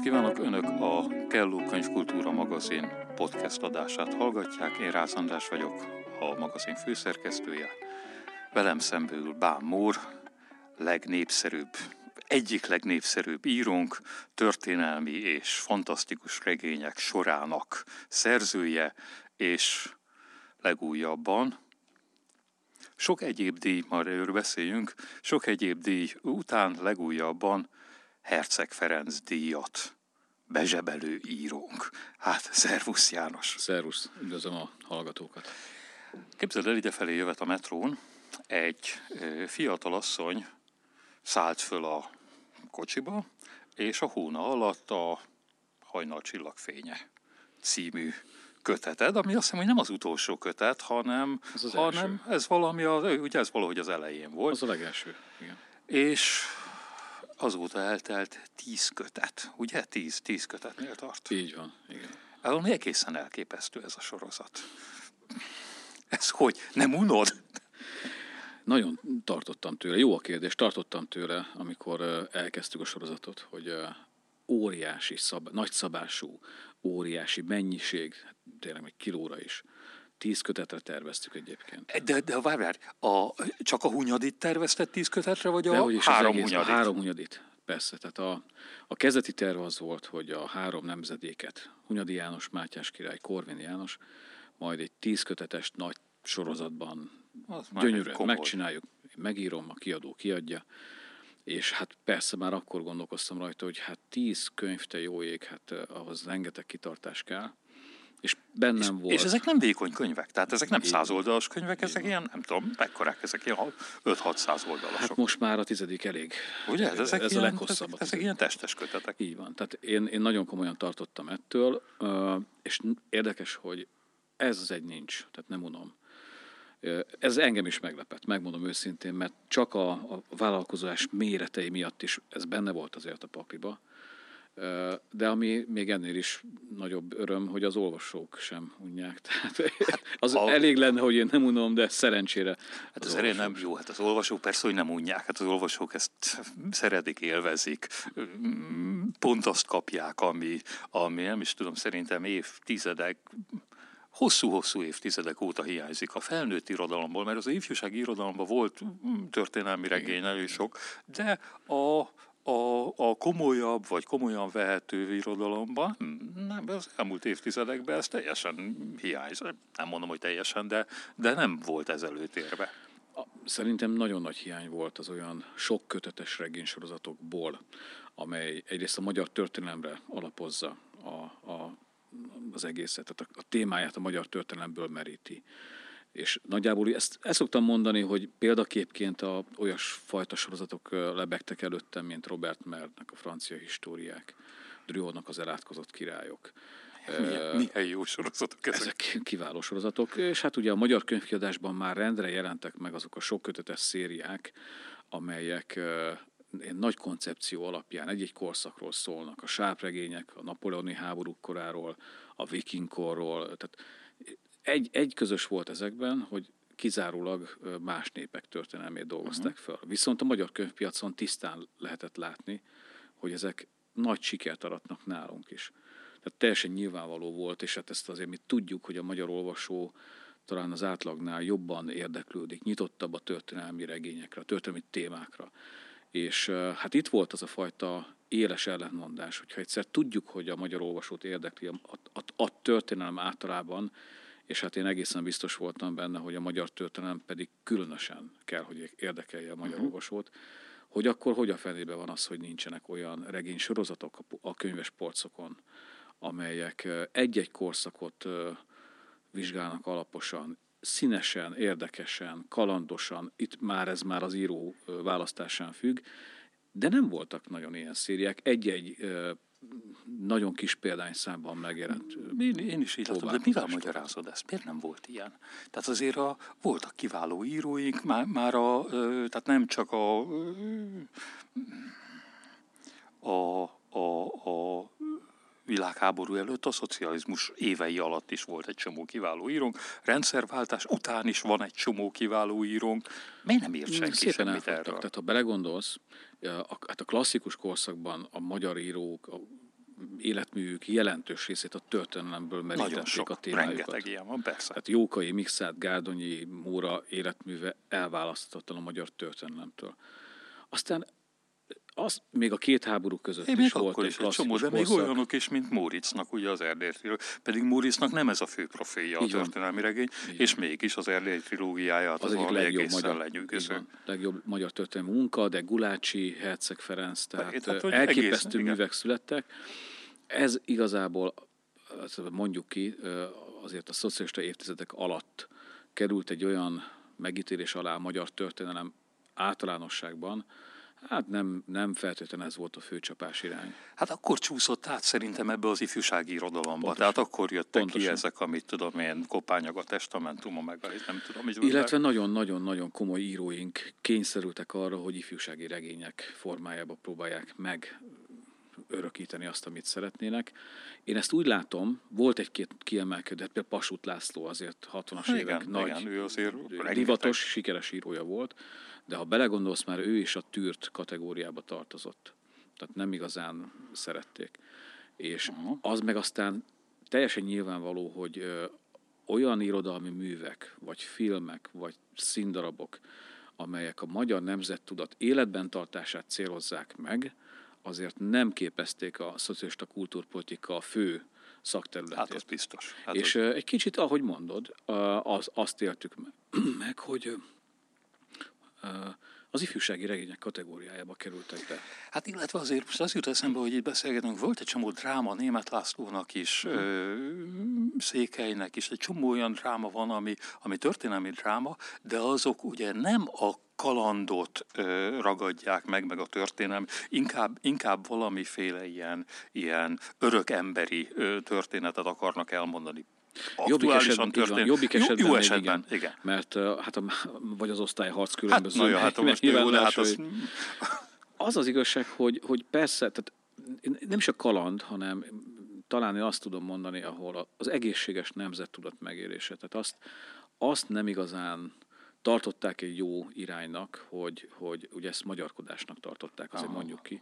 napot kívánok! Önök a Kelló Könyvkultúra magazin podcast adását hallgatják. Én Rász András vagyok, a magazin főszerkesztője. Velem szembe ül Bán Mór, legnépszerűbb, egyik legnépszerűbb írónk, történelmi és fantasztikus regények sorának szerzője, és legújabban sok egyéb díj, már erről beszéljünk, sok egyéb díj után legújabban Herceg Ferenc díjat bezsebelő írónk. Hát, szervusz János! Szervusz, üdvözlöm a hallgatókat! Képzeld el, idefelé jövet a metrón, egy fiatal asszony szállt föl a kocsiba, és a hóna alatt a Hajnal csillagfénye című köteted, ami azt hiszem, hogy nem az utolsó kötet, hanem, az az hanem ez valami, az, ugye ez valahogy az elején volt. Az a legelső, igen. És azóta eltelt tíz kötet, ugye? Tíz, tíz kötetnél tart. Így van, igen. Valami egészen elképesztő ez a sorozat. Ez hogy? Nem unod? Nagyon tartottam tőle, jó a kérdés, tartottam tőle, amikor elkezdtük a sorozatot, hogy óriási, szab, nagyszabású, óriási mennyiség, tényleg egy kilóra is, tíz kötetre terveztük egyébként. De, de várj, várj, a, csak a hunyadit tervezted tíz kötetre, vagy a Dehogy három egész, hunyadit? A három hunyadit, persze. Tehát a, a kezdeti terv az volt, hogy a három nemzedéket, Hunyadi János, Mátyás király, Korvin János, majd egy tíz kötetes nagy sorozatban gyönyörűen megcsináljuk, megírom, a kiadó kiadja, és hát persze már akkor gondolkoztam rajta, hogy hát tíz könyv, te jó ég, hát eh, ahhoz rengeteg kitartás kell. És bennem és, volt. És ezek nem vékony könyvek, tehát ezek nem százoldalas könyvek, ezek ilyen, nem tudom, mekkorák, ezek ilyen 5-600 oldalasok. Hát most már a tizedik elég. Ugye? Ezek ez ilyen, a leghosszabb. Ezek, ezek ilyen testes kötetek. Így van. Tehát én, én nagyon komolyan tartottam ettől, és érdekes, hogy ez az egy nincs, tehát nem unom. Ez engem is meglepett, megmondom őszintén, mert csak a, a vállalkozás méretei miatt is ez benne volt azért a pakliba. De ami még ennél is nagyobb öröm, hogy az olvasók sem unják. Tehát az a... elég lenne, hogy én nem unom, de szerencsére. Hát az, az nem jó, hát az olvasók persze, hogy nem unják, hát az olvasók ezt szeretik, élvezik, pont azt kapják, ami, ami nem is tudom, szerintem évtizedek hosszú-hosszú évtizedek óta hiányzik a felnőtt irodalomból, mert az ifjúsági irodalomban volt mm, történelmi regény elég sok, de a, a, a komolyabb vagy komolyan vehető irodalomban, nem, az elmúlt évtizedekben ez teljesen hiányzik. Nem mondom, hogy teljesen, de, de nem volt ez előtérbe. Szerintem nagyon nagy hiány volt az olyan sok kötetes regénysorozatokból, amely egyrészt a magyar történelemre alapozza a, a az egészet, tehát a, a témáját a magyar történelemből meríti. És nagyjából ezt, ezt szoktam mondani, hogy példaképként a, olyas fajta sorozatok lebegtek előttem, mint Robert Mertnek a francia históriák, Drüónak az elátkozott királyok. Milyen, milyen jó sorozatok ezek. Ezek kiváló sorozatok, és hát ugye a magyar könyvkiadásban már rendre jelentek meg azok a sok kötetes szériák, amelyek egy nagy koncepció alapján egy-egy korszakról szólnak. A sápregények, a napoleoni háborúk koráról, a vikingkorról. Tehát egy, egy közös volt ezekben, hogy kizárólag más népek történelmét dolgozták uh-huh. fel. Viszont a magyar könyvpiacon tisztán lehetett látni, hogy ezek nagy sikert aratnak nálunk is. Tehát teljesen nyilvánvaló volt, és hát ezt azért mi tudjuk, hogy a magyar olvasó talán az átlagnál jobban érdeklődik, nyitottabb a történelmi regényekre, a történelmi témákra. És hát itt volt az a fajta éles ellentmondás, hogyha egyszer tudjuk, hogy a magyar olvasót érdekli a, a, a történelem általában, és hát én egészen biztos voltam benne, hogy a magyar történelem pedig különösen kell, hogy érdekelje a magyar uh-huh. olvasót, hogy akkor hogy a fenébe van az, hogy nincsenek olyan regénysorozatok a könyves polcokon, amelyek egy-egy korszakot vizsgálnak alaposan, színesen, érdekesen, kalandosan, itt már ez már az író választásán függ, de nem voltak nagyon ilyen szériák. Egy-egy nagyon kis példányszámban megjelent. Én, én is így látom, de mivel magyarázod ezt? Miért nem volt ilyen? Tehát azért a, voltak kiváló íróink, már, már a, tehát nem csak a, a, a, a világháború előtt a szocializmus évei alatt is volt egy csomó kiváló írónk, rendszerváltás után is van egy csomó kiváló írónk. Miért nem írt senki Szépen semmit erről? Tehát ha belegondolsz, a, hát a klasszikus korszakban a magyar írók, a életművük jelentős részét a történelemből merítették a témájukat. rengeteg ilyen van, persze. Tehát Jókai, Mixát, Gárdonyi, Móra életműve elválaszthatatlan a magyar történelemtől. Aztán az még a két háború között Én is volt akkor egy is egy csomó, de klasszikus még korszak. olyanok is, mint Móricznak ugye az Erdély trilógia. Pedig Móricznak nem ez a fő profilja a van. történelmi regény, Így és mégis az Erdély trilógiája hát az az, egyik legjobb magyar, lenyűgöző. van, legjobb magyar történelmi munka, de Gulácsi, Herceg Ferenc, tehát Tehát, tehát, hogy elképesztő egész- igen. művek születtek. Ez igazából, azt mondjuk ki, azért a szocialista évtizedek alatt került egy olyan megítélés alá a magyar történelem általánosságban, hát nem, nem feltétlenül ez volt a főcsapás irány. Hát akkor csúszott át szerintem ebbe az ifjúsági irodalomba. Pontosan. Tehát akkor jöttek Pontosan. ki ezek, amit tudom én, Kopányag a testamentuma, meg nem tudom, hogy Illetve nagyon-nagyon-nagyon komoly íróink kényszerültek arra, hogy ifjúsági regények formájába próbálják meg örökíteni azt, amit szeretnének. Én ezt úgy látom, volt egy-két kiemelkedett, például Pasut László azért 60-as Igen, évek igen, nagy, ő azért rengeteg- divatos, sikeres írója volt, de ha belegondolsz, már ő is a tűrt kategóriába tartozott. Tehát nem igazán szerették. És Aha. az meg aztán teljesen nyilvánvaló, hogy ö, olyan irodalmi művek, vagy filmek, vagy színdarabok, amelyek a magyar nemzettudat életben tartását célozzák meg, azért nem képezték a szocialista kultúrpolitika fő szakterületét. Hát az biztos. Hát És az, egy kicsit, ahogy mondod, az, azt éltük me- meg, hogy az ifjúsági regények kategóriájába kerültek be. hát illetve azért most az jut eszembe, hogy itt beszélgetünk, volt egy csomó dráma Német Lászlónak is, ö, Székelynek is, egy csomó olyan dráma van, ami, ami történelmi dráma, de azok ugye nem a kalandot ö, ragadják meg, meg a történelem, inkább, inkább valamiféle ilyen, ilyen örök emberi ö, történetet akarnak elmondani. Jobbik esetben, történt. jobbik Jó- esetben, jó még esetben, igen. igen. Mert hát a, vagy az osztályharc Hát, különböző na jó, hát meg- most jó, hát megnyilvánulásai. az, Az az igazság, hogy, hogy persze, tehát nem is a kaland, hanem talán én azt tudom mondani, ahol az egészséges nemzettudat megérése. Tehát azt, azt nem igazán tartották egy jó iránynak, hogy, hogy ugye ezt magyarkodásnak tartották, azért Aha. mondjuk ki.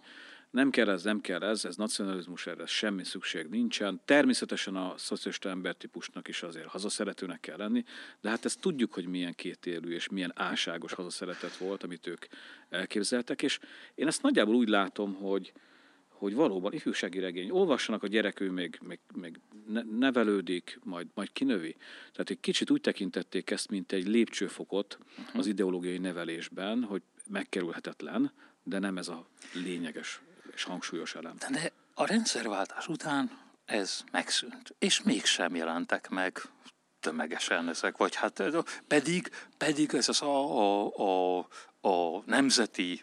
Nem kell ez, nem kell ez, ez nacionalizmus, erre semmi szükség nincsen. Természetesen a szocialista embertípusnak is azért hazaszeretőnek kell lenni, de hát ezt tudjuk, hogy milyen kétélű és milyen álságos hazaszeretet volt, amit ők elképzeltek, és én ezt nagyjából úgy látom, hogy, hogy valóban ifjúsági regény. Olvassanak a gyerek, ő még, még, még ne, nevelődik, majd, majd kinövi. Tehát egy kicsit úgy tekintették ezt, mint egy lépcsőfokot az ideológiai nevelésben, hogy megkerülhetetlen, de nem ez a lényeges és hangsúlyos elem. De a rendszerváltás után ez megszűnt, és mégsem jelentek meg tömegesen ezek, vagy hát pedig, pedig ez az a, a, a, a nemzeti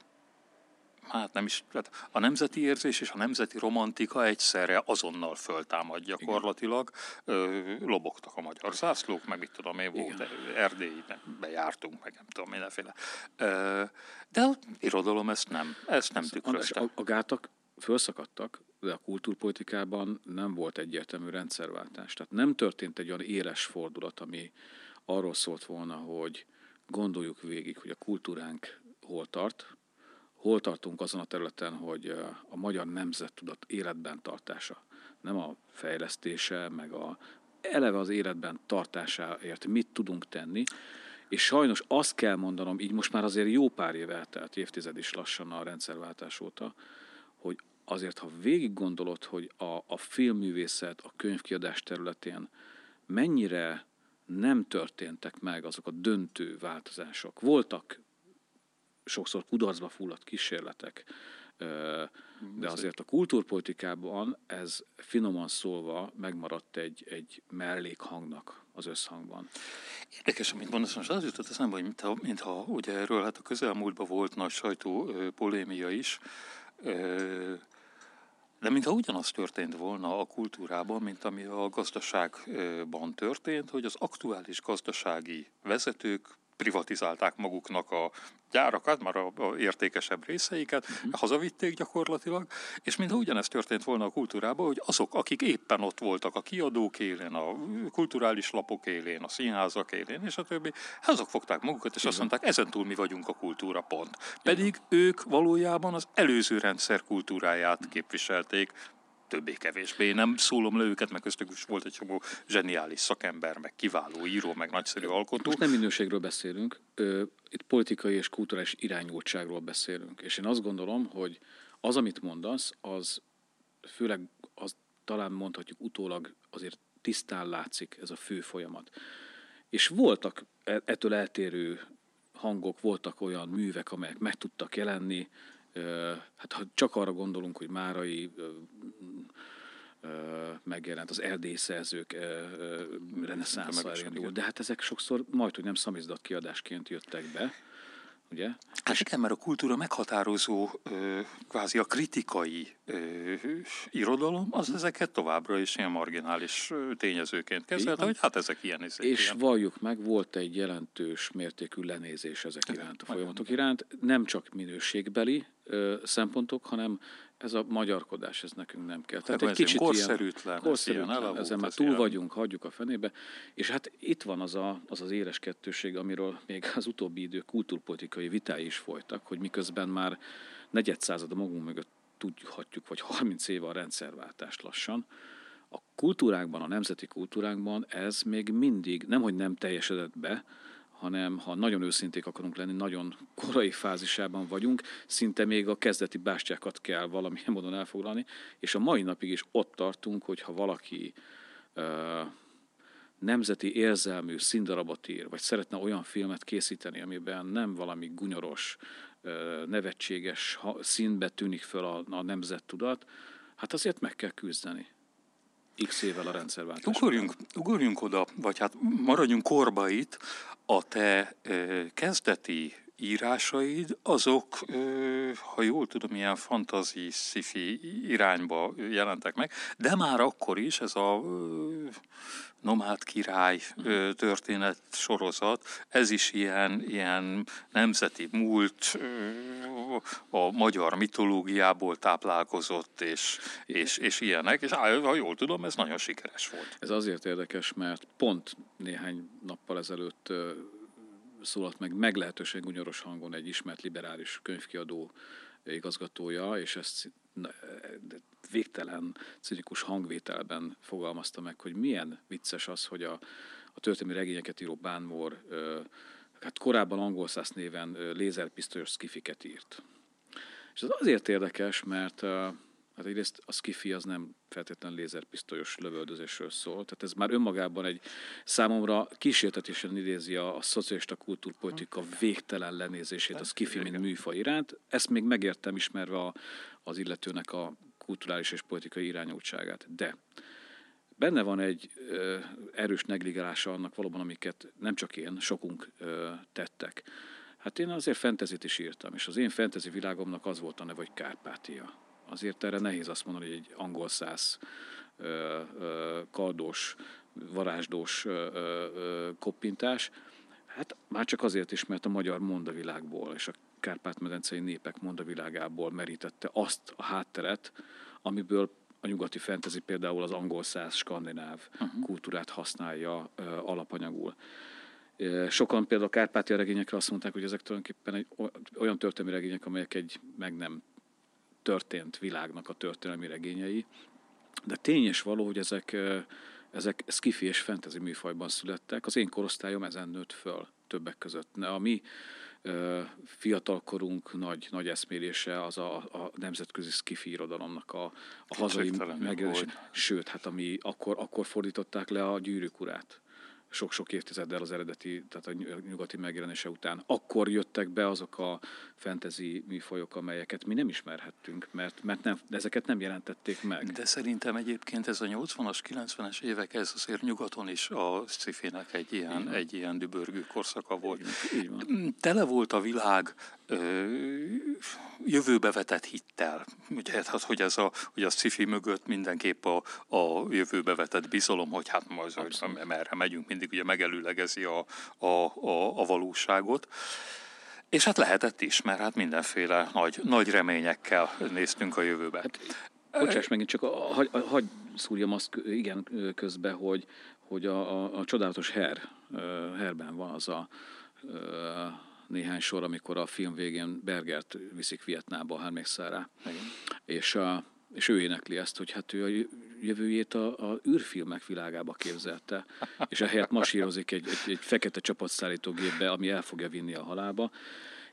hát nem is, hát a nemzeti érzés és a nemzeti romantika egyszerre azonnal föltámad gyakorlatilag. Ö, lobogtak a magyar zászlók, meg mit tudom én, volt Erdélybe bejártunk, meg nem tudom, mindenféle. Ö, de az irodalom ezt nem, ezt nem tükrözte. a, a gátak fölszakadtak, de a kultúrpolitikában nem volt egyértelmű rendszerváltás. Tehát nem történt egy olyan éles fordulat, ami arról szólt volna, hogy gondoljuk végig, hogy a kultúránk hol tart, hol tartunk azon a területen, hogy a magyar nemzettudat életben tartása, nem a fejlesztése, meg a eleve az életben tartásáért mit tudunk tenni, és sajnos azt kell mondanom, így most már azért jó pár év eltelt, évtized is lassan a rendszerváltás óta, hogy azért, ha végig gondolod, hogy a, a filmművészet, a könyvkiadás területén mennyire nem történtek meg azok a döntő változások. Voltak sokszor kudarcba fulladt kísérletek, ö, de azért a kultúrpolitikában ez finoman szólva megmaradt egy, egy mellékhangnak az összhangban. Érdekes, amit mondasz, most az jutott eszembe, hogy mintha, mintha ugye erről hát a közelmúltban volt nagy sajtó polémia is, de mintha ugyanaz történt volna a kultúrában, mint ami a gazdaságban történt, hogy az aktuális gazdasági vezetők privatizálták maguknak a gyárakat, már a, a értékesebb részeiket, uh-huh. hazavitték gyakorlatilag, és mintha ugyanezt történt volna a kultúrában, hogy azok, akik éppen ott voltak a kiadók élén, a kulturális lapok élén, a színházak élén, és a többi, azok fogták magukat, és azt mondták, ezen túl mi vagyunk a kultúra, pont. Pedig ők valójában az előző rendszer kultúráját képviselték, többé-kevésbé. Nem szólom le őket, meg köztük is volt egy csomó zseniális szakember, meg kiváló író, meg nagyszerű alkotó. Most nem minőségről beszélünk, itt politikai és kulturális irányultságról beszélünk. És én azt gondolom, hogy az, amit mondasz, az főleg az talán mondhatjuk utólag azért tisztán látszik ez a fő folyamat. És voltak e-, ettől eltérő hangok, voltak olyan művek, amelyek meg tudtak jelenni. Hát ha csak arra gondolunk, hogy Márai megjelent, az erdélyi szerzők reneszánszra de hát ezek sokszor majd, hogy nem szamizdat kiadásként jöttek be ugye? Hát igen, mert a kultúra meghatározó, kvázi a kritikai irodalom, az ezeket továbbra is ilyen marginális tényezőként kezelte, hogy hát ezek ilyen. És ilyen. valljuk meg, volt egy jelentős mértékű lenézés ezek iránt, a folyamatok iránt, nem csak minőségbeli szempontok, hanem ez a magyarkodás, ez nekünk nem kell. Tehát hát egy kicsit korszerűtlen, ilyen, korszerűtlen ilyen ezen már túl ilyen. vagyunk, hagyjuk a fenébe. És hát itt van az, a, az az éles kettőség, amiről még az utóbbi idő kultúrpolitikai vitái is folytak, hogy miközben már negyed század a magunk mögött tudhatjuk, vagy 30 éve a rendszerváltást lassan, a kultúrákban, a nemzeti kultúrákban ez még mindig, nem hogy nem teljesedett be, hanem ha nagyon őszinték akarunk lenni, nagyon korai fázisában vagyunk, szinte még a kezdeti bástyákat kell valamilyen módon elfoglalni, és a mai napig is ott tartunk, hogy ha valaki uh, nemzeti érzelmű színdarabot ír, vagy szeretne olyan filmet készíteni, amiben nem valami gunyoros, uh, nevetséges színbe tűnik föl a, a nemzettudat, hát azért meg kell küzdeni x évvel a rendszerváltás. Ugorjunk, ugorjunk oda, vagy hát maradjunk korba itt, a te kezdeti írásaid, azok, ha jól tudom, ilyen fantazi sci irányba jelentek meg, de már akkor is ez a nomád király történet sorozat, ez is ilyen, ilyen nemzeti múlt, a magyar mitológiából táplálkozott, és, és, és ilyenek, és ha jól tudom, ez nagyon sikeres volt. Ez azért érdekes, mert pont néhány nappal ezelőtt szólalt meg meglehetősen gunyoros hangon egy ismert liberális könyvkiadó igazgatója, és ezt végtelen cinikus hangvételben fogalmazta meg, hogy milyen vicces az, hogy a, a történelmi regényeket író Bánmor hát korábban angol száz néven lézerpisztolyos skifiket írt. És ez azért érdekes, mert Hát egyrészt a skifi az nem feltétlenül lézerpisztolyos lövöldözésről szól, tehát ez már önmagában egy számomra kísértetésen idézi a, a szocialista kultúrpolitika végtelen lenézését a skifi, mint műfaj iránt. Ezt még megértem ismerve a, az illetőnek a kulturális és politikai irányultságát. De benne van egy ö, erős negligálása annak valóban, amiket nem csak én, sokunk ö, tettek. Hát én azért fentezit is írtam, és az én fentezi világomnak az volt a neve, hogy Kárpátia azért erre nehéz azt mondani, hogy egy angol száz kardós, varázsdós koppintás. Hát már csak azért is, mert a magyar mondavilágból és a Kárpát-medencei népek mondavilágából merítette azt a hátteret, amiből a nyugati fentezi például az angol száz skandináv uh-huh. kultúrát használja uh, alapanyagul. Sokan például a Kárpátia regényekre azt mondták, hogy ezek tulajdonképpen egy, olyan történelmi regények, amelyek egy meg nem történt világnak a történelmi regényei, de tény és való, hogy ezek, ezek skifi és fantasy műfajban születtek. Az én korosztályom ezen nőtt föl többek között. A mi fiatalkorunk nagy, nagy eszmélése az a, a nemzetközi skifi irodalomnak a, a hazai megjelenése. Sőt, hát ami akkor, akkor fordították le a gyűrűk urát sok-sok évtizeddel az eredeti, tehát a nyugati megjelenése után. Akkor jöttek be azok a fantasy műfajok, amelyeket mi nem ismerhettünk, mert, mert nem, ezeket nem jelentették meg. De szerintem egyébként ez a 80-as, 90-es évek, ez azért nyugaton is a sci egy ilyen, egy ilyen dübörgő korszaka volt. Így van. Mm, tele volt a világ ö, jövőbe vetett hittel. Ugye, hát, hogy, ez a, hogy a sci mögött mindenképp a, a jövőbe vetett bizalom, hogy hát majd merre megyünk, mindig ugye megelőlegezi a, a, a, a valóságot. És hát lehetett is, mert hát mindenféle nagy, nagy reményekkel néztünk a jövőbe. Hát, bocsáss megint csak, hagy, hagy szúrjam azt igen közbe, hogy, hogy a, a, a csodálatos Her, Herben van az a néhány sor, amikor a film végén Bergert viszik Vietnába, rá. És a, és ő énekli ezt, hogy hát ő a jövőjét a, a űrfilmek világába képzelte, és ehelyett masírozik egy, egy, egy fekete csapatszállítógépbe, ami el fogja vinni a halálba.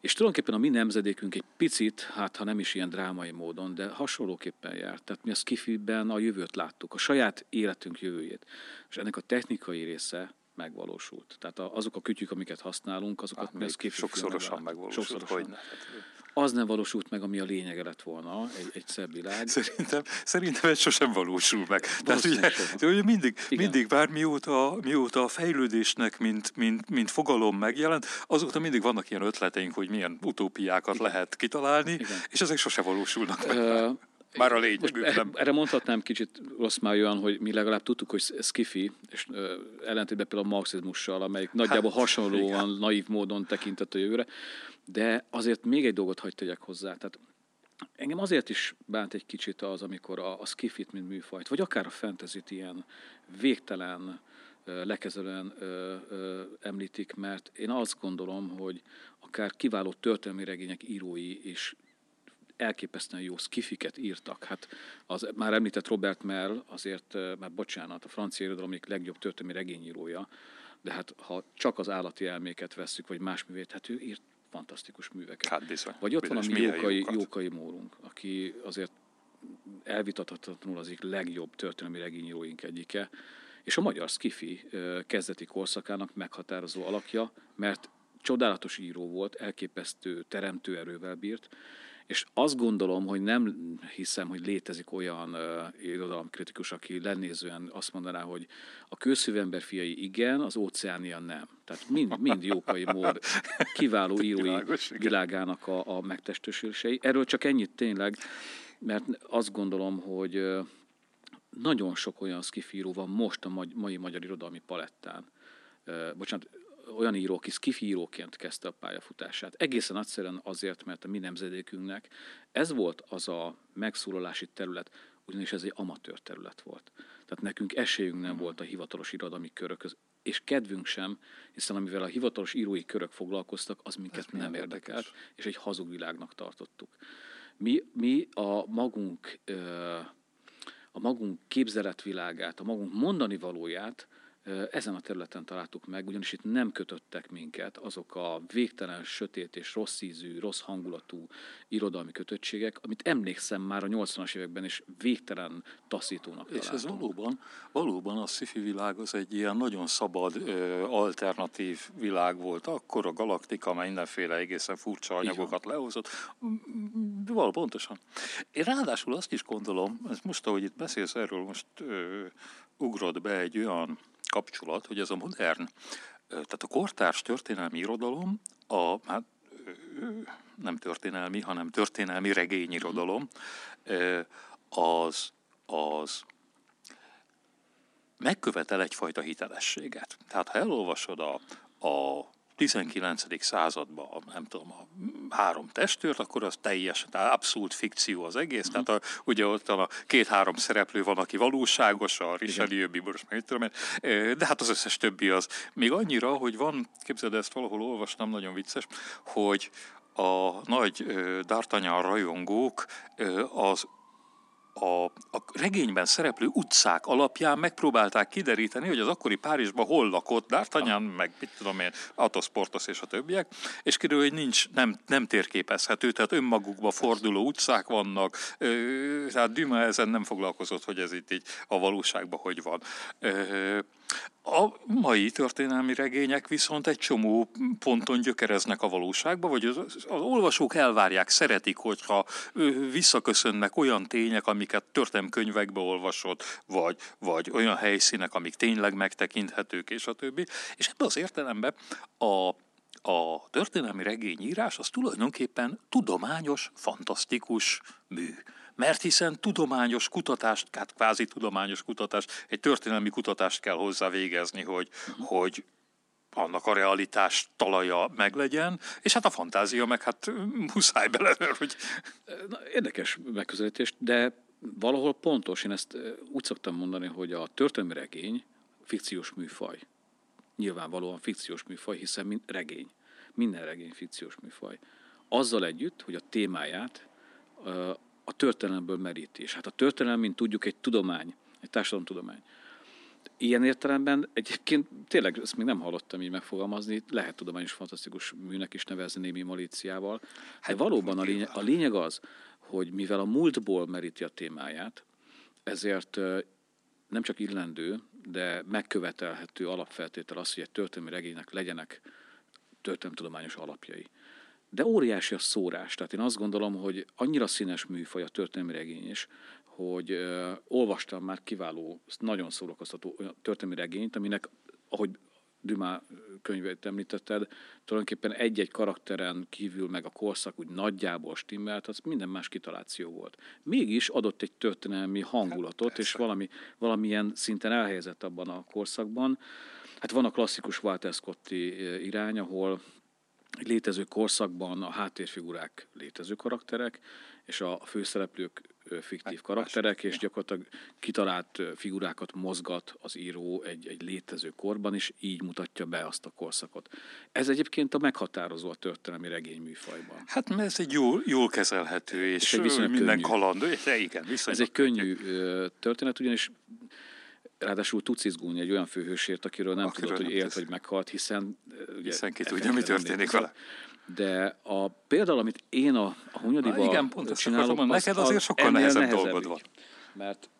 És tulajdonképpen a mi nemzedékünk egy picit, hát ha nem is ilyen drámai módon, de hasonlóképpen járt. Tehát mi a skifiben a jövőt láttuk, a saját életünk jövőjét. És ennek a technikai része megvalósult. Tehát azok a kütyük, amiket használunk, azokat hát, mi a Sokszorosan megvalósult, sokszorosan. hogy ne. Az nem valósult meg, ami a lényege lett volna, egy, egy szebb világ. Szerintem, szerintem ez sosem valósul meg. Tehát ugye, ugye mindig, mindig bár mióta, mióta a fejlődésnek, mint, mint, mint fogalom megjelent, azóta mindig vannak ilyen ötleteink, hogy milyen utópiákat Igen. lehet kitalálni, Igen. és ezek sose valósulnak meg. Uh, már a lényegük nem. Erre mondhatnám kicsit rossz májúan, hogy mi legalább tudtuk, hogy skifi, és uh, ellentétben például a marxizmussal, amelyik nagyjából hát, hasonlóan, igen. naív módon tekintett a jövőre. De azért még egy dolgot hagyd tegyek hozzá. Tehát engem azért is bánt egy kicsit az, amikor a, a skifit, mint műfajt, vagy akár a fantasy ilyen végtelen, lekezelően ö, ö, említik, mert én azt gondolom, hogy akár kiváló történelmi regények írói is elképesztően jó skifiket írtak. Hát az már említett Robert Mell, azért, már bocsánat, a francia irodalom legjobb történelmi regényírója, de hát ha csak az állati elméket vesszük, vagy más művét, hát ő írt fantasztikus műveket. Hát bizony. Vagy ott bizony, van a mi Jókai, Jókai Mórunk, aki azért elvitathatatlanul az egyik legjobb történelmi regényíróink egyike, és a magyar skifi kezdeti korszakának meghatározó alakja, mert csodálatos író volt, elképesztő teremtő erővel bírt, és azt gondolom, hogy nem hiszem, hogy létezik olyan uh, irodalomkritikus, aki lenézően azt mondaná, hogy a kőszívember fiai igen, az óceánia nem. Tehát mind, mind Jókai Mór kiváló írói világának a, a megtestesülései. Erről csak ennyit tényleg, mert azt gondolom, hogy uh, nagyon sok olyan szkifíró van most a mai magyar irodalmi palettán. Bocsánat, olyan író, aki skifi íróként kezdte a pályafutását. Egészen egyszerűen azért, mert a mi nemzedékünknek ez volt az a megszólalási terület, ugyanis ez egy amatőr terület volt. Tehát nekünk esélyünk nem volt a hivatalos irodalmi körökhöz, és kedvünk sem, hiszen amivel a hivatalos írói körök foglalkoztak, az minket nem érdekelt, és egy hazug világnak tartottuk. Mi, mi a magunk a magunk képzeletvilágát, a magunk mondani valóját ezen a területen találtuk meg, ugyanis itt nem kötöttek minket azok a végtelen, sötét és rossz ízű, rossz hangulatú irodalmi kötöttségek, amit emlékszem már a 80-as években is végtelen taszítónak És találtunk. ez valóban, valóban a sci világ az egy ilyen nagyon szabad, alternatív világ volt. Akkor a galaktika mindenféle egészen furcsa anyagokat lehozott. Valóban pontosan. Én ráadásul azt is gondolom, most ahogy itt beszélsz erről, most ugrott be egy olyan kapcsolat, hogy ez a modern, tehát a kortárs történelmi irodalom, a, hát, nem történelmi, hanem történelmi regényirodalom, az, az megkövetel egyfajta hitelességet. Tehát ha elolvasod a, a 19. században, nem tudom, a három testőrt, akkor az teljesen, tehát abszolút fikció az egész. Uh-huh. Tehát a, ugye ott a két-három szereplő van, aki valóságos, a Richelieu, Bibors, meg tudom én, de hát az összes többi az. Még annyira, hogy van, képzeld ezt valahol olvastam, nagyon vicces, hogy a nagy D'Artagnan rajongók az a, a regényben szereplő utcák alapján megpróbálták kideríteni, hogy az akkori Párizsban hol lakott D'Artagnan, meg mit tudom én, Athos, Portos és a többiek, és kiderül, hogy nincs, nem, nem térképezhető, tehát önmagukba forduló utcák vannak, tehát Dumas ezen nem foglalkozott, hogy ez itt így a valóságban hogy van. A mai történelmi regények viszont egy csomó ponton gyökereznek a valóságba, vagy az, az olvasók elvárják, szeretik, hogyha visszaköszönnek olyan tények, amiket könyvekbe olvasott, vagy, vagy olyan helyszínek, amik tényleg megtekinthetők, és a többi. És ebben az értelemben a a történelmi regényírás az tulajdonképpen tudományos, fantasztikus mű mert hiszen tudományos kutatást, hát kvázi tudományos kutatást, egy történelmi kutatást kell hozzá végezni, hogy, uh-huh. hogy annak a realitás talaja meglegyen, és hát a fantázia meg hát muszáj bele, hogy... Na, érdekes megközelítés, de valahol pontos, én ezt úgy szoktam mondani, hogy a történelmi regény fikciós műfaj. Nyilvánvalóan fikciós műfaj, hiszen mind regény. Minden regény fikciós műfaj. Azzal együtt, hogy a témáját a történelemből merítés. Hát a történelem, mint tudjuk, egy tudomány, egy társadalomtudomány. Ilyen értelemben egyébként tényleg ezt még nem hallottam így megfogalmazni, lehet tudományos fantasztikus műnek is nevezni némi malíciával. De hát, valóban a lényeg, a lényeg az, hogy mivel a múltból meríti a témáját, ezért nem csak illendő, de megkövetelhető alapfeltétel az, hogy egy történelmi regénynek legyenek történelemtudományos alapjai. De óriási a szórás. Tehát én azt gondolom, hogy annyira színes műfaj a történelmi regény is, hogy uh, olvastam már kiváló, nagyon szórakoztató történelmi regényt, aminek, ahogy Dümá könyvét említetted, tulajdonképpen egy-egy karakteren kívül meg a korszak úgy nagyjából stimmelt, az minden más kitaláció volt. Mégis adott egy történelmi hangulatot, hát, és valami, valamilyen szinten elhelyezett abban a korszakban. Hát van a klasszikus Walter Scotti irány, ahol egy létező korszakban a háttérfigurák létező karakterek, és a főszereplők fiktív karakterek, és gyakorlatilag kitalált figurákat mozgat az író egy, egy létező korban, és így mutatja be azt a korszakot. Ez egyébként a meghatározó a történelmi regényműfajban. Hát mert ez egy jól, jól kezelhető, és, és egy minden könnyű. kaland. Igen, ez egy könnyű történet, ugyanis ráadásul tudsz izgulni egy olyan főhősért, akiről nem akiről tudod, hogy élt vagy meghalt, hiszen... Ugye, hiszen ki tudja, mi történik vele. De a például, amit én a, a Hunyadival igen, pont csinálok, az, neked azért sokkal nehezebb, nehezebb dolgod van. Mert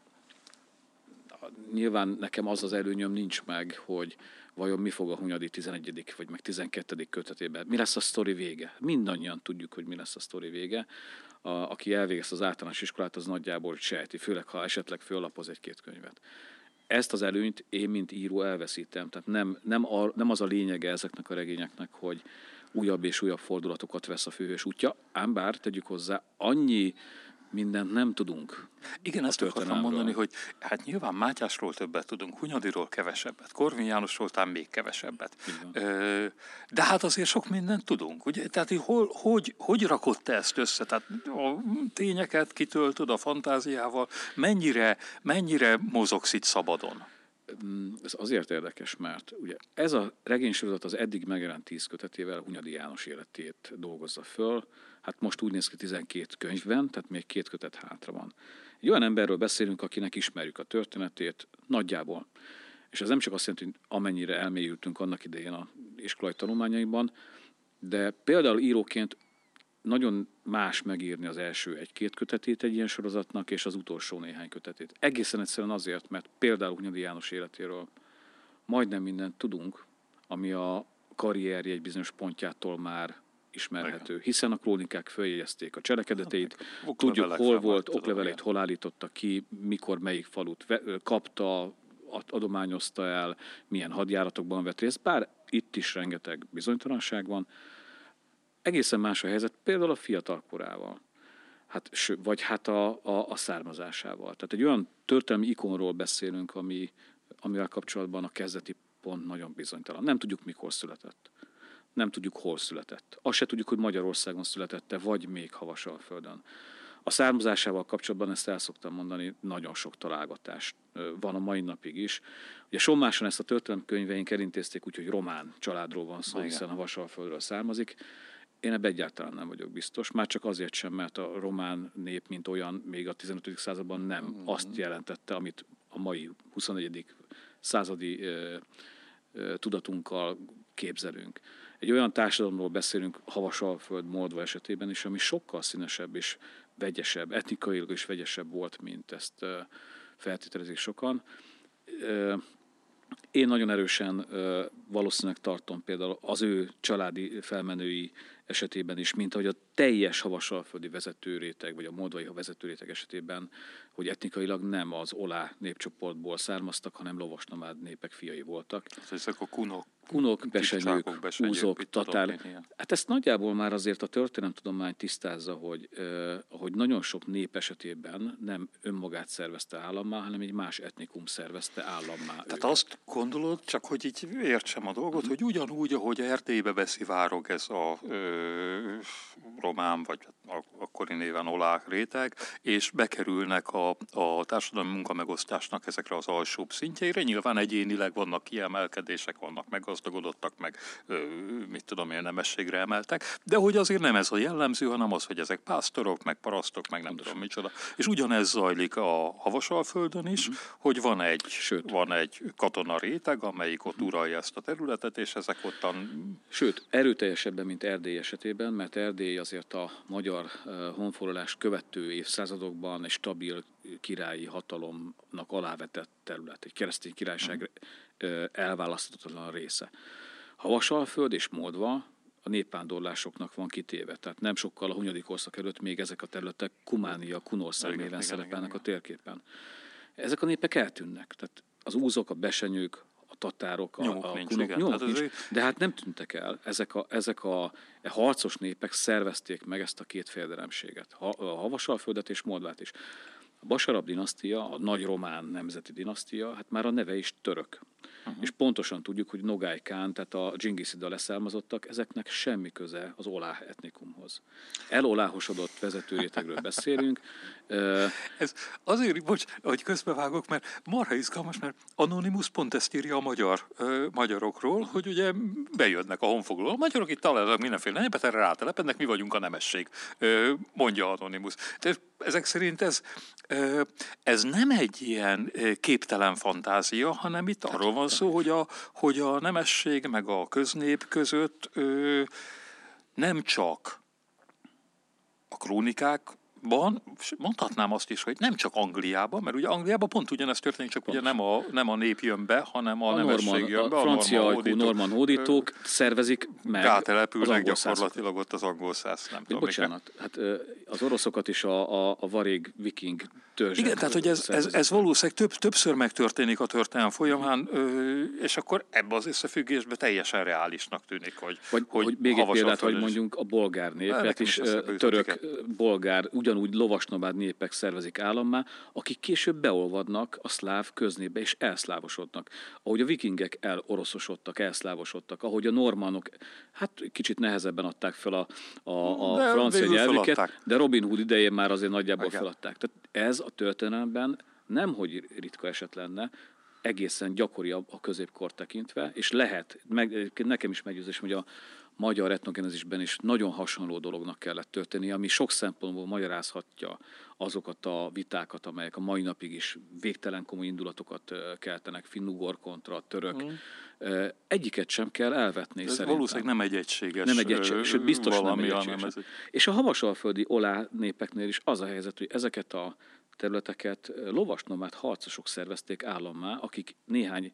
nyilván nekem az az előnyöm nincs meg, hogy vajon mi fog a Hunyadi 11. vagy meg 12. kötetében. Mi lesz a sztori vége? Mindannyian tudjuk, hogy mi lesz a sztori vége. A, aki elvégez az általános iskolát, az nagyjából sejti, főleg ha esetleg föllapoz egy-két könyvet ezt az előnyt én, mint író elveszítem. Tehát nem, nem, a, nem az a lényege ezeknek a regényeknek, hogy újabb és újabb fordulatokat vesz a főhős útja, ám bár tegyük hozzá, annyi mindent nem tudunk. Igen, ezt akartam mondani, hogy hát nyilván Mátyásról többet tudunk, Hunyadiról kevesebbet, Korvin Jánosról talán még kevesebbet. De hát azért sok mindent tudunk, ugye? Tehát hol, hogy, hogy rakott te ezt össze? Tehát a tényeket kitöltöd a fantáziával, mennyire, mennyire mozogsz itt szabadon? Mm, ez azért érdekes, mert ugye ez a regénysorozat az eddig megjelent tíz kötetével Hunyadi János életét dolgozza föl, Hát most úgy néz ki 12 könyvben, tehát még két kötet hátra van. Egy olyan emberről beszélünk, akinek ismerjük a történetét nagyjából. És ez nem csak azt jelenti, hogy amennyire elmélyültünk annak idején a iskolai tanulmányaiban, de például íróként nagyon más megírni az első egy-két kötetét egy ilyen sorozatnak, és az utolsó néhány kötetét. Egészen egyszerűen azért, mert például Hunyadi János életéről majdnem mindent tudunk, ami a karrierje egy bizonyos pontjától már ismerhető, hiszen a krónikák följegyezték a cselekedeteit, hát, tudjuk hol volt, oklevelét hol állította ki, mikor melyik falut kapta, adományozta el, milyen hadjáratokban vett részt, bár itt is rengeteg bizonytalanság van. Egészen más a helyzet például a fiatal korával, hát, vagy hát a, a, a származásával. Tehát egy olyan történelmi ikonról beszélünk, ami, amivel kapcsolatban a kezdeti pont nagyon bizonytalan. Nem tudjuk, mikor született nem tudjuk, hol született. Azt se tudjuk, hogy Magyarországon születette, vagy még Havasalföldön. A származásával kapcsolatban ezt el szoktam mondani, nagyon sok találgatás van a mai napig is. Ugye Sommáson ezt a történelmi könyveink elintézték úgy, hogy román családról van szó, hiszen a Vasalföldről származik. Én ebben egyáltalán nem vagyok biztos, már csak azért sem, mert a román nép, mint olyan, még a 15. században nem mm-hmm. azt jelentette, amit a mai 21. századi ö, ö, tudatunkkal képzelünk egy olyan társadalomról beszélünk Havasalföld, Moldva esetében is, ami sokkal színesebb és vegyesebb, etnikailag is vegyesebb volt, mint ezt feltételezik sokan. Én nagyon erősen valószínűleg tartom például az ő családi felmenői esetében is, mint ahogy a teljes havasalföldi vezetőréteg, vagy a moldvai vezetőréteg esetében, hogy etnikailag nem az olá népcsoportból származtak, hanem lovasnomád népek fiai voltak. Hát ezek a kunok, kunok besenyők, húzók, tatár. Hát ezt nagyjából már azért a történelemtudomány tisztázza, hogy, eh, hogy nagyon sok nép esetében nem önmagát szervezte állammá, hanem egy más etnikum szervezte állammá. Tehát őket. azt gondolod, csak hogy így értsem a dolgot, mm. hogy ugyanúgy, ahogy Erdélybe várog ez a ö, román, vagy akkori néven olák réteg, és bekerülnek a, a társadalmi munkamegosztásnak ezekre az alsóbb szintjeire. Nyilván egyénileg vannak kiemelkedések, vannak meggazdagodottak, meg mit tudom én, nemességre emeltek, de hogy azért nem ez a jellemző, hanem az, hogy ezek pásztorok, meg parasztok, meg nem tudom micsoda. És ugyanez zajlik a Havasalföldön is, uh-huh. hogy van egy, Sőt. van egy katona réteg, amelyik ott uralja ezt a területet, és ezek ottan... Sőt, erőteljesebben, mint Erdély esetében, mert Erdély azért a magyar honfoglalás követő évszázadokban egy stabil királyi hatalomnak alávetett terület, egy keresztény királyság uh-huh. elválaszthatatlan része. Havasalföld és Moldva a népvándorlásoknak van kitéve. Tehát nem sokkal a hunyadik korszak előtt még ezek a területek Kumánia, Kunország néven szerepelnek a térképen. Ezek a népek eltűnnek. Tehát az úzok, a besenyők, a tatárok, a, a nincs, kunok, igen. nyomok hát nincs, de hát nem tűntek el. Ezek a, ezek a, harcos népek szervezték meg ezt a két féldelemséget, a Havasalföldet és Moldvát is. A Basarab dinasztia, a nagy román nemzeti dinasztia, hát már a neve is török. Uh-huh. És pontosan tudjuk, hogy Nogály Kán, tehát a Dzsingiszida leszármazottak, ezeknek semmi köze az olá etnikumhoz. Eloláhosodott vezetőrétegről beszélünk. Ez azért, bocs, hogy közbevágok, mert marha izgalmas, mert Anonymous pont ezt írja a magyar, ö, magyarokról, hogy ugye bejönnek a honfoglaló. A magyarok itt találnak mindenféle népet, erre rátelepednek, mi vagyunk a nemesség, ö, mondja Anonymous. De ezek szerint ez, ö, ez nem egy ilyen képtelen fantázia, hanem itt arról van szó, hogy a, hogy a nemesség meg a köznép között ö, nem csak a krónikák van, mondhatnám azt is, hogy nem csak Angliában, mert ugye Angliában pont ugyanezt történik, csak ugye nem a, nem a nép jön be, hanem a, a nemesség norman, jön be. A, a francia norman, hódítók, norman hódítók szervezik meg Rátelepülnek gyakorlatilag ott az angol száz, nem tudom. Bocsánat, hát az oroszokat is a, a, a varég viking törzs. Igen, tehát hogy ez, ez, ez valószínűleg több, többször megtörténik a történelem folyamán, és akkor ebbe az összefüggésbe teljesen reálisnak tűnik, hogy Vagy, hogy, hogy még egy példát, hogy mondjunk a bolgár népet is, török, bolgár, ugyanúgy lovasnomád népek szervezik állammá, akik később beolvadnak a szláv köznépbe és elszlávosodnak. Ahogy a vikingek eloroszosodtak, elszlávosodtak, ahogy a normánok, hát kicsit nehezebben adták fel a, a, a francia nyelvüket, feladták. de Robin Hood idején már azért nagyjából Igen. feladták. Tehát ez a történelemben nem, hogy ritka eset lenne, egészen gyakori a, a középkor tekintve, és lehet, meg, nekem is meggyőzés, hogy a magyar etnogenezisben is nagyon hasonló dolognak kellett történni, ami sok szempontból magyarázhatja azokat a vitákat, amelyek a mai napig is végtelen komoly indulatokat keltenek, finnugor kontra török. Mm. Egyiket sem kell elvetni Ez szerintem. valószínűleg nem egy egységes Nem egy egységes, sőt biztos nem egy egységes. Ez. És a havasalföldi olá népeknél is az a helyzet, hogy ezeket a területeket lovasnomád harcosok szervezték állammá, akik néhány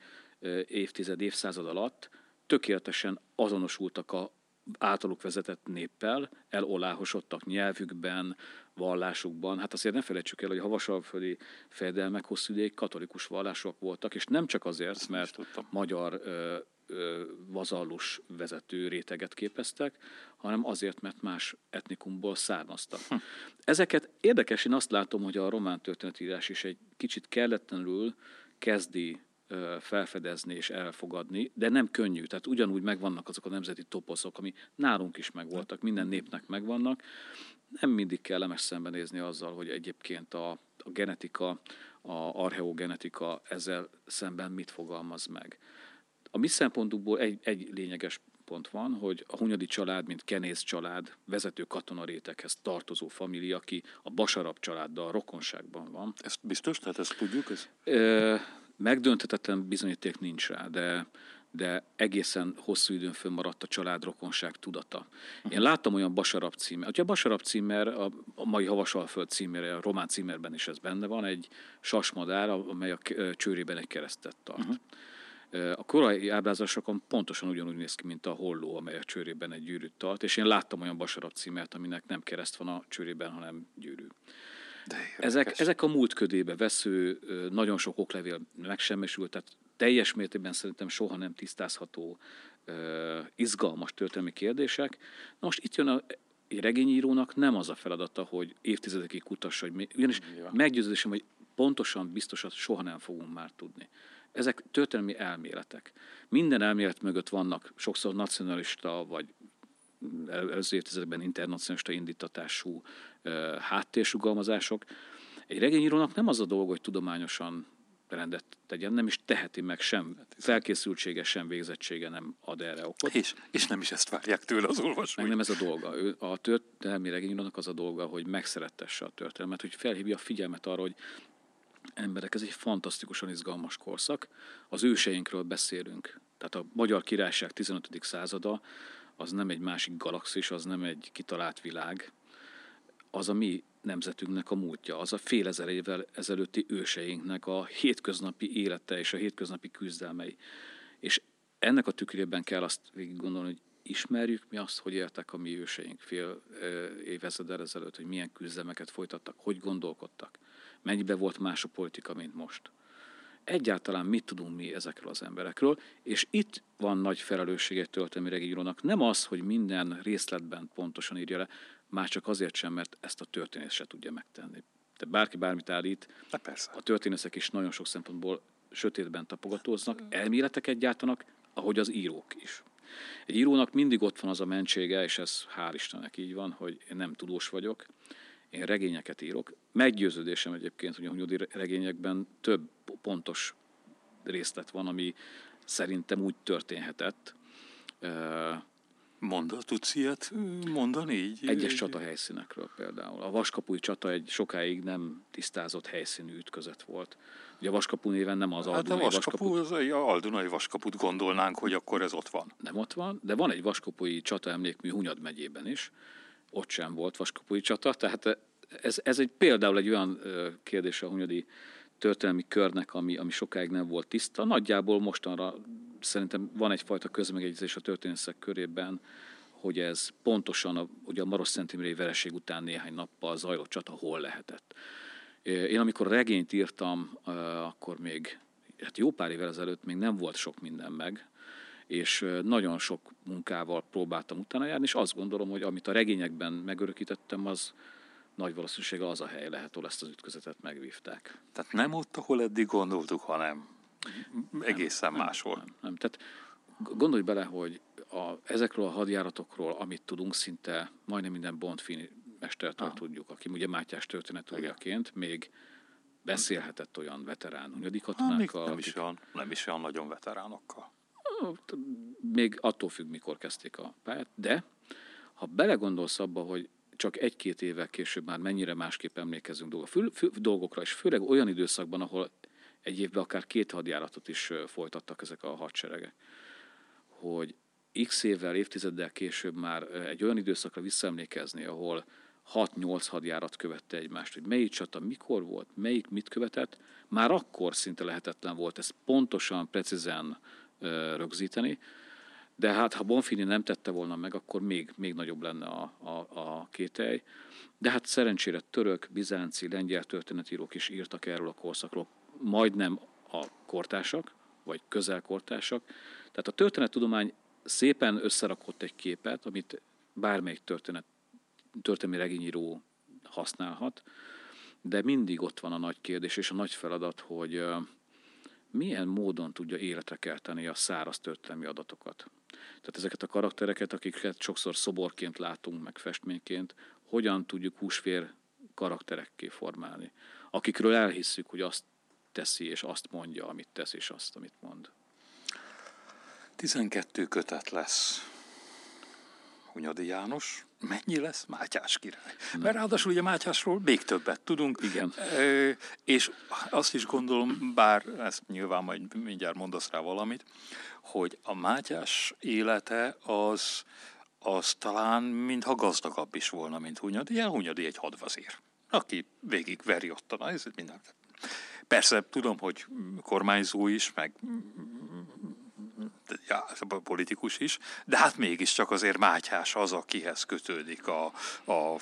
évtized, évszázad alatt tökéletesen azonosultak a általuk vezetett néppel, eloláhosodtak nyelvükben, vallásukban. Hát azért ne felejtsük el, hogy a havasalföldi fejedelmek hosszú ideig katolikus vallások voltak, és nem csak azért, mert magyar ö, ö, vazallus vezető réteget képeztek, hanem azért, mert más etnikumból származtak. Hm. Ezeket érdekes, én azt látom, hogy a román történetírás is egy kicsit kelletlenül kezdi felfedezni és elfogadni, de nem könnyű. Tehát ugyanúgy megvannak azok a nemzeti toposzok, ami nálunk is megvoltak, minden népnek megvannak. Nem mindig kellemes szembenézni azzal, hogy egyébként a, a genetika, a archeogenetika ezzel szemben mit fogalmaz meg. A mi szempontunkból egy, egy lényeges pont van, hogy a Hunyadi család, mint Kenész család, vezető katonarétekhez tartozó família, aki a Basarab családdal rokonságban van. Ezt biztos? Tehát ezt tudjuk? Ez? Megdönthetetlen bizonyíték nincs rá, de, de egészen hosszú időn fönnmaradt a családrokonság tudata. Én láttam olyan Basarab címer, ugye a Basarab címer, a, a mai Havasalföld címere, a román címerben is ez benne van, egy sasmadár, amely a csőrében egy keresztet tart. Uh-huh. A korai ábrázolásokon pontosan ugyanúgy néz ki, mint a holló, amely a csőrében egy gyűrűt tart, és én láttam olyan Basarab címert, aminek nem kereszt van a csőrében, hanem gyűrű. Ezek, ezek a múlt ködébe vesző, nagyon sok oklevél megsemmisült, tehát teljes mértékben szerintem soha nem tisztázható, izgalmas történelmi kérdések. Na most itt jön a, egy regényírónak nem az a feladata, hogy évtizedekig kutassa, hogy ugyanis ja. meggyőződésem, hogy pontosan, biztosan soha nem fogunk már tudni. Ezek történelmi elméletek. Minden elmélet mögött vannak sokszor nacionalista vagy előző évtizedekben internacionalista indítatású háttérsugalmazások. Egy regényírónak nem az a dolga, hogy tudományosan rendet tegyen, nem is teheti meg sem, felkészültsége, sem végzettsége nem ad erre okot. És, és nem is ezt várják tőle az olvasói. Meg nem ez a dolga. Ő, a történelmi regényírónak az a dolga, hogy megszerettesse a történelmet, hogy felhívja a figyelmet arra, hogy emberek, ez egy fantasztikusan izgalmas korszak. Az őseinkről beszélünk. Tehát a magyar királyság 15. százada az nem egy másik galaxis, az nem egy kitalált világ, az a mi nemzetünknek a múltja, az a fél ezer évvel ezelőtti őseinknek a hétköznapi élete és a hétköznapi küzdelmei. És ennek a tükrében kell azt végig gondolni, hogy ismerjük mi azt, hogy éltek a mi őseink fél évezredel ezelőtt, hogy milyen küzdelmeket folytattak, hogy gondolkodtak, mennyibe volt más a politika, mint most. Egyáltalán mit tudunk mi ezekről az emberekről, és itt van nagy felelősség egy történelmi regírónak. Nem az, hogy minden részletben pontosan írja le, már csak azért sem, mert ezt a történész se tudja megtenni. De bárki bármit állít, Na persze. a történészek is nagyon sok szempontból sötétben tapogatóznak, elméleteket gyártanak, ahogy az írók is. Egy írónak mindig ott van az a mentsége, és ez hál' Istennek így van, hogy én nem tudós vagyok, én regényeket írok. Meggyőződésem egyébként, hogy a hunyadi regényekben több pontos részlet van, ami szerintem úgy történhetett, Mondd, tudsz ilyet mondani így? Egyes csata helyszínekről például. A Vaskapui csata egy sokáig nem tisztázott helyszínű ütközet volt. Ugye a Vaskapu néven nem az hát Aldunai a Vaskapu, az a Aldunai Vaskaput gondolnánk, hogy akkor ez ott van. Nem ott van, de van egy Vaskapui csata emlékmű Hunyad megyében is. Ott sem volt Vaskapui csata, tehát ez, ez egy például egy olyan kérdés a Hunyadi történelmi körnek, ami, ami sokáig nem volt tiszta. Nagyjából mostanra szerintem van egyfajta közmegegyezés a történészek körében, hogy ez pontosan a, ugye a Maros Szentimrei vereség után néhány nappal zajlott csata hol lehetett. Én amikor regényt írtam, akkor még hát jó pár évvel ezelőtt még nem volt sok minden meg, és nagyon sok munkával próbáltam utána járni, és azt gondolom, hogy amit a regényekben megörökítettem, az nagy valószínűséggel az a hely lehet, ahol ezt az ütközetet megvívták. Tehát nem ott, ahol eddig gondoltuk, hanem egészen nem, máshol. Nem, nem, nem. Tehát gondolj bele, hogy a, ezekről a hadjáratokról, amit tudunk, szinte majdnem minden Bond mestertől Aha. tudjuk, aki ugye Mátyás történetúrjaként még beszélhetett olyan veterán hunyadi katonákkal. nem, is olyan, nem is olyan nagyon veteránokkal. Még attól függ, mikor kezdték a pályát, de ha belegondolsz abba, hogy csak egy-két évvel később már mennyire másképp emlékezünk dolgokra, és főleg olyan időszakban, ahol egy évben akár két hadjáratot is folytattak ezek a hadseregek. Hogy x évvel, évtizeddel később már egy olyan időszakra visszaemlékezni, ahol 6-8 hadjárat követte egymást, hogy melyik csata mikor volt, melyik mit követett, már akkor szinte lehetetlen volt ezt pontosan, precízen rögzíteni, de hát ha Bonfini nem tette volna meg, akkor még, még nagyobb lenne a, a, a kételj. De hát szerencsére török, bizánci, lengyel történetírók is írtak erről a korszakról majdnem a kortársak, vagy közelkortársak. Tehát a történettudomány szépen összerakott egy képet, amit bármelyik történet, történelmi regényíró használhat, de mindig ott van a nagy kérdés és a nagy feladat, hogy milyen módon tudja életre kelteni a száraz történelmi adatokat. Tehát ezeket a karaktereket, akiket sokszor szoborként látunk, meg festményként, hogyan tudjuk húsvér karakterekké formálni, akikről elhisszük, hogy azt teszi, és azt mondja, amit tesz, és azt, amit mond. 12 kötet lesz. Hunyadi János, mennyi lesz Mátyás király? Nem. Mert ráadásul ugye Mátyásról még többet tudunk. Igen. E, és azt is gondolom, bár ezt nyilván majd mindjárt mondasz rá valamit, hogy a Mátyás élete az, az talán mintha gazdagabb is volna, mint Hunyadi. Ilyen Hunyadi egy hadvezér, aki végig veri ott a ez minden. Persze tudom, hogy kormányzó is, meg ja, politikus is, de hát mégiscsak azért Mátyás az, akihez kötődik a, a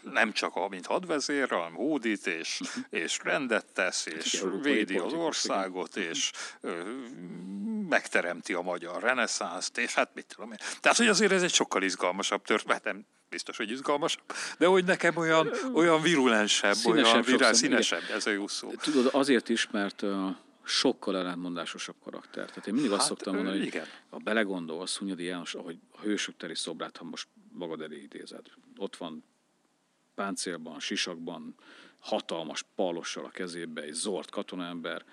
nem csak a, mint hadvezér, hanem hódít, és, és rendet tesz, és védi az országot, és ö, megteremti a magyar reneszánszt, és hát mit tudom én. Tehát, hogy azért ez egy sokkal izgalmasabb történet, nem biztos, hogy izgalmasabb, de hogy nekem olyan, olyan virulensebb, színesebb, olyan virál, színesebb, ez a jó szó. Tudod, azért is, mert uh, sokkal ellentmondásosabb karakter. Tehát én mindig hát, azt szoktam mondani, hogy ha belegondolsz, Hunyadi János, ahogy a hősök teri szobrát, ha most magad elé idézed. Ott van páncélban, sisakban, hatalmas palossal a kezébe, egy zord katonaember.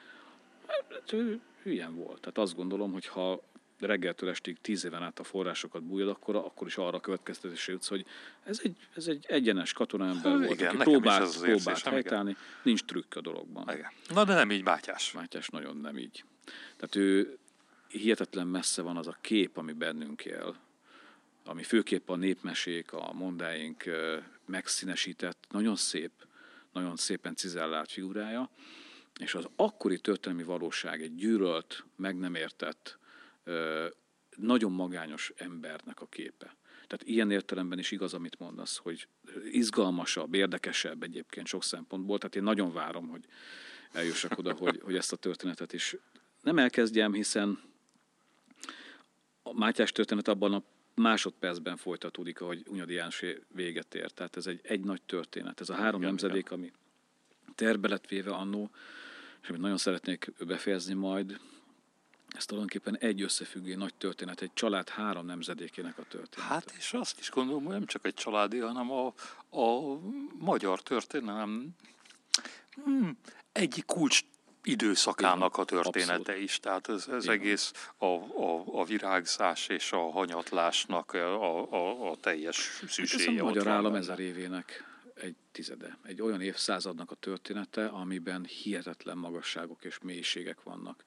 Hát, ő hülyen volt. Tehát azt gondolom, hogy ha reggeltől estig tíz éven át a forrásokat bújod, akkor, akkor is arra következtetésre jutsz, hogy ez egy, ez egy egyenes katonaember volt, igen, aki próbált, az próbált érzésem, helytállni, nincs trükk a dologban. Igen. Na de nem így Mátyás. Mátyás nagyon nem így. Tehát ő hihetetlen messze van az a kép, ami bennünk él, ami főképp a népmesék, a mondáink megszínesített, nagyon szép, nagyon szépen cizellált figurája, és az akkori történelmi valóság egy gyűlölt, meg nem értett, nagyon magányos embernek a képe. Tehát ilyen értelemben is igaz, amit mondasz, hogy izgalmasabb, érdekesebb egyébként sok szempontból. Tehát én nagyon várom, hogy eljussak oda, hogy, hogy ezt a történetet is nem elkezdjem, hiszen a Mátyás történet abban a másodpercben folytatódik, ahogy Hunyadi János véget ér. Tehát ez egy, egy nagy történet. Ez a három Igen, nemzedék, ami terbe lett véve annó, és amit nagyon szeretnék befejezni majd, ez tulajdonképpen egy összefüggő nagy történet, egy család három nemzedékének a történet. Hát és azt is gondolom, hogy nem csak egy családi, hanem a, a magyar történelem hmm, egyik kulcs időszakának a története Abszolút. is. Tehát ez, ez Igen. egész a, a, a virágzás és a hanyatlásnak a, a, a teljes Hát ez a magyar állam benne. ezer évének egy tizede. Egy olyan évszázadnak a története, amiben hihetetlen magasságok és mélységek vannak.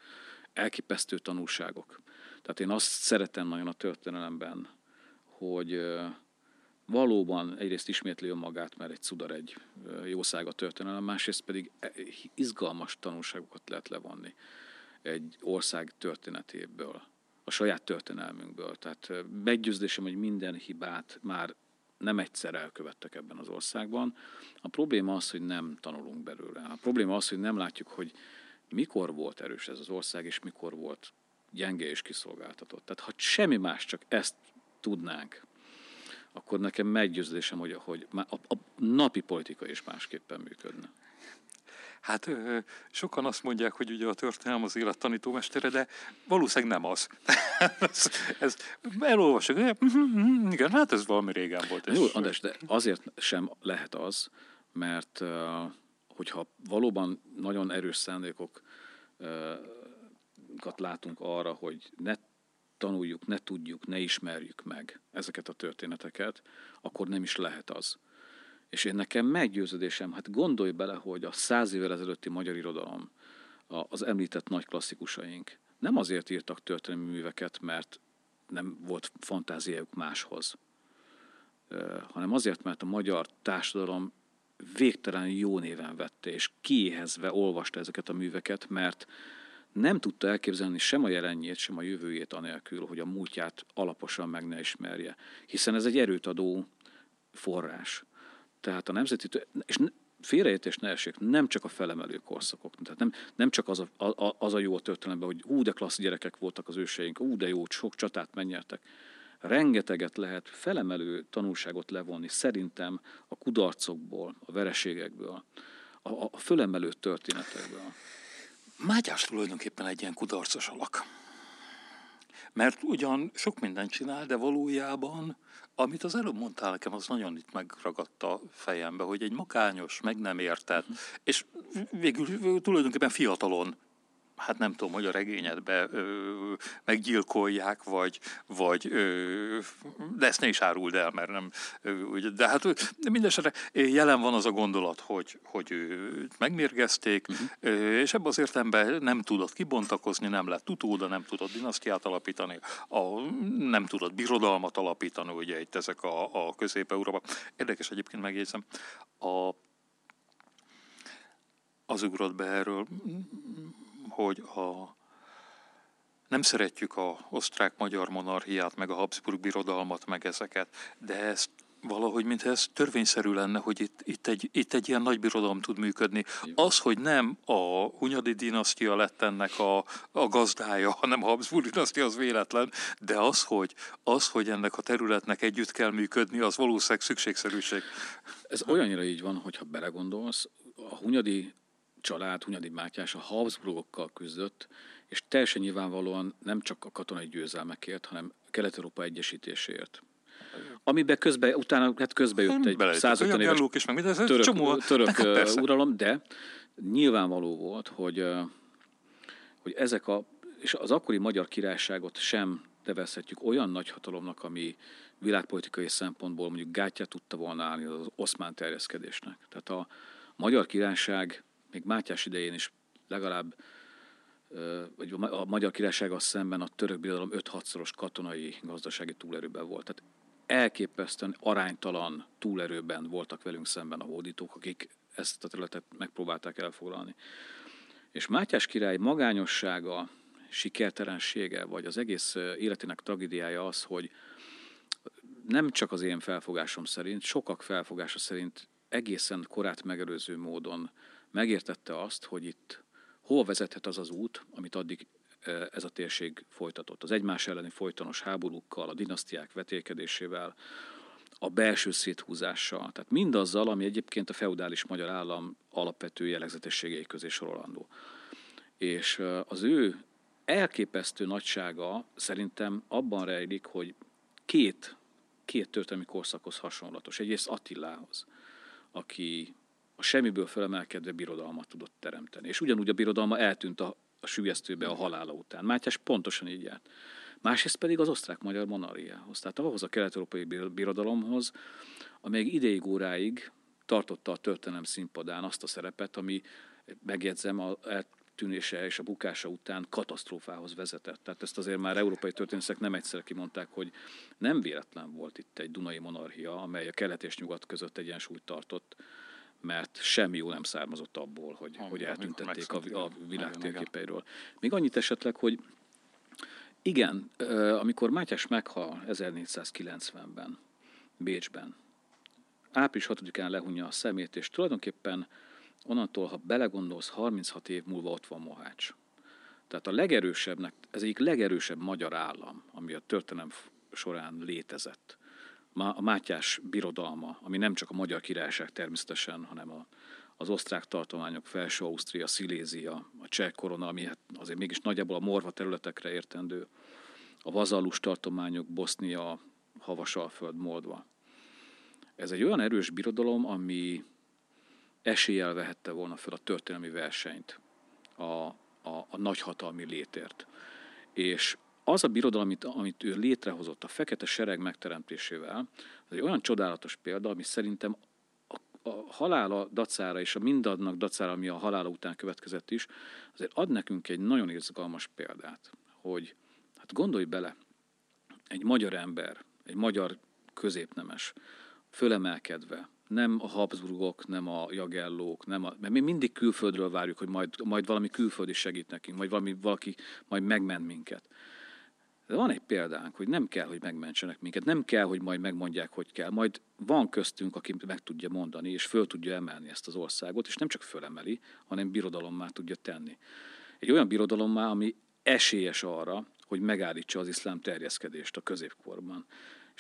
Elképesztő tanulságok. Tehát én azt szeretem nagyon a történelemben, hogy valóban egyrészt ismétli önmagát, mert egy cudar egy jószág a történelem, másrészt pedig e- izgalmas tanulságokat lehet levonni egy ország történetéből, a saját történelmünkből. Tehát meggyőződésem, hogy minden hibát már nem egyszer elkövettek ebben az országban. A probléma az, hogy nem tanulunk belőle. A probléma az, hogy nem látjuk, hogy mikor volt erős ez az ország, és mikor volt gyenge és kiszolgáltatott. Tehát ha semmi más, csak ezt tudnánk, akkor nekem meggyőződésem, hogy, hogy a, a napi politika is másképpen működne. Hát sokan azt mondják, hogy ugye a történelem az élet tanítómestere, de valószínűleg nem az. ez, ez elolvasok, de, igen, hát ez valami régen volt. Jó, András, de azért sem lehet az, mert hogyha valóban nagyon erős szándékokat látunk arra, hogy ne tanuljuk, ne tudjuk, ne ismerjük meg ezeket a történeteket, akkor nem is lehet az. És én nekem meggyőződésem, hát gondolj bele, hogy a száz évvel ezelőtti magyar irodalom, az említett nagy klasszikusaink nem azért írtak történelmi műveket, mert nem volt fantáziájuk máshoz, hanem azért, mert a magyar társadalom végtelen jó néven vette, és kiéhezve olvasta ezeket a műveket, mert nem tudta elképzelni sem a jelenjét, sem a jövőjét anélkül, hogy a múltját alaposan meg ne ismerje. Hiszen ez egy erőt adó forrás. Tehát a nemzeti, és félreértés ne essék, nem csak a felemelő korszakok. Tehát nem, nem csak az a, a, az a jó a történelemben, hogy hú, de klassz gyerekek voltak az őseink, hú, de jó, sok csatát megnyertek. Rengeteget lehet felemelő tanulságot levonni szerintem a kudarcokból, a vereségekből, a, a fölemelő történetekből. Mátyás tulajdonképpen egy ilyen kudarcos alak. Mert ugyan sok mindent csinál, de valójában, amit az előbb mondtál nekem, az nagyon itt megragadt a fejembe, hogy egy makányos, meg nem értett, és végül tulajdonképpen fiatalon hát nem tudom, hogy a regényedbe ö, meggyilkolják, vagy, vagy ö, de ezt ne is áruld el, mert nem, ö, de hát de mindesetre jelen van az a gondolat, hogy, hogy őt megmérgezték, uh-huh. és ebben az értelemben nem tudott kibontakozni, nem lett utóda, nem tudott dinasztiát alapítani, a, nem tudott birodalmat alapítani, ugye itt ezek a, a közép-európa. Érdekes egyébként megjegyzem, a, az ugrott be erről, hogy a, nem szeretjük a osztrák-magyar monarchiát, meg a Habsburg birodalmat, meg ezeket, de ezt valahogy, mintha ez törvényszerű lenne, hogy itt, itt, egy, itt egy ilyen nagy birodalom tud működni. Az, hogy nem a Hunyadi dinasztia lett ennek a, a gazdája, hanem a Habsburg dinasztia, az véletlen, de az hogy, az, hogy ennek a területnek együtt kell működni, az valószínűleg szükségszerűség. Ez olyannyira így van, hogyha belegondolsz, a Hunyadi család, Hunyadi Mátyás a Habsburgokkal küzdött, és teljesen nyilvánvalóan nem csak a katonai győzelmekért, hanem Kelet-Európa egyesítéséért. amiben közben, utána hát közbe jött egy 150 éves és meg ez török, csomó, török hát uralom, de nyilvánvaló volt, hogy, hogy ezek a, és az akkori magyar királyságot sem nevezhetjük olyan nagy hatalomnak, ami világpolitikai szempontból mondjuk gátját tudta volna állni az oszmán terjeszkedésnek. Tehát a magyar királyság még Mátyás idején is legalább vagy a magyar királysággal szemben a török birodalom 5-6-szoros katonai gazdasági túlerőben volt. Tehát elképesztően aránytalan túlerőben voltak velünk szemben a hódítók, akik ezt a területet megpróbálták elfoglalni. És Mátyás király magányossága, sikertelensége, vagy az egész életének tragédiája az, hogy nem csak az én felfogásom szerint, sokak felfogása szerint egészen korát megelőző módon megértette azt, hogy itt hol vezethet az az út, amit addig ez a térség folytatott. Az egymás elleni folytonos háborúkkal, a dinasztiák vetélkedésével, a belső széthúzással, tehát mindazzal, ami egyébként a feudális magyar állam alapvető jellegzetességei közé sorolandó. És az ő elképesztő nagysága szerintem abban rejlik, hogy két, két történelmi korszakhoz hasonlatos. Egyrészt Attilához, aki a semmiből felemelkedve birodalmat tudott teremteni. És ugyanúgy a birodalma eltűnt a, a sülyeztőbe a halála után. Mátyás pontosan így járt. Másrészt pedig az osztrák-magyar monarchiához, tehát ahhoz a kelet-európai birodalomhoz, amely ideig óráig tartotta a történelem színpadán azt a szerepet, ami megjegyzem, a eltűnése és a bukása után katasztrófához vezetett. Tehát ezt azért már európai történészek nem egyszer kimondták, hogy nem véletlen volt itt egy Dunai monarchia, amely a kelet és nyugat között egyensúlyt tartott, mert semmi jó nem származott abból, hogy, ha, hogy eltüntették a, a világ térképeiről. Még annyit esetleg, hogy igen, amikor Mátyás meghal 1490-ben Bécsben, április 6-án lehunja a szemét, és tulajdonképpen onnantól, ha belegondolsz, 36 év múlva ott van Mohács. Tehát a legerősebbnek, ez egyik legerősebb magyar állam, ami a történelem során létezett. A Mátyás birodalma, ami nem csak a magyar királyság természetesen, hanem a, az osztrák tartományok, Felső Ausztria, Szilézia, a cseh korona, ami hát azért mégis nagyjából a morva területekre értendő, a vazallus tartományok, Bosznia, Havasalföld, Moldva. Ez egy olyan erős birodalom, ami eséllyel vehette volna fel a történelmi versenyt a, a, a nagyhatalmi létért. És az a birodalom, amit, amit ő létrehozott a fekete sereg megteremtésével, az egy olyan csodálatos példa, ami szerintem a, a halála dacára és a mindadnak dacára, ami a halála után következett is, azért ad nekünk egy nagyon izgalmas példát, hogy hát gondolj bele, egy magyar ember, egy magyar középnemes, fölemelkedve, nem a Habsburgok, nem a Jagellók, nem a, mert mi mindig külföldről várjuk, hogy majd, majd valami külföldi segít nekünk, majd valami, valaki majd megment minket. De van egy példánk, hogy nem kell, hogy megmentsenek minket, nem kell, hogy majd megmondják, hogy kell. Majd van köztünk, aki meg tudja mondani, és föl tudja emelni ezt az országot, és nem csak fölemeli, hanem birodalommá tudja tenni. Egy olyan birodalommá, ami esélyes arra, hogy megállítsa az iszlám terjeszkedést a középkorban.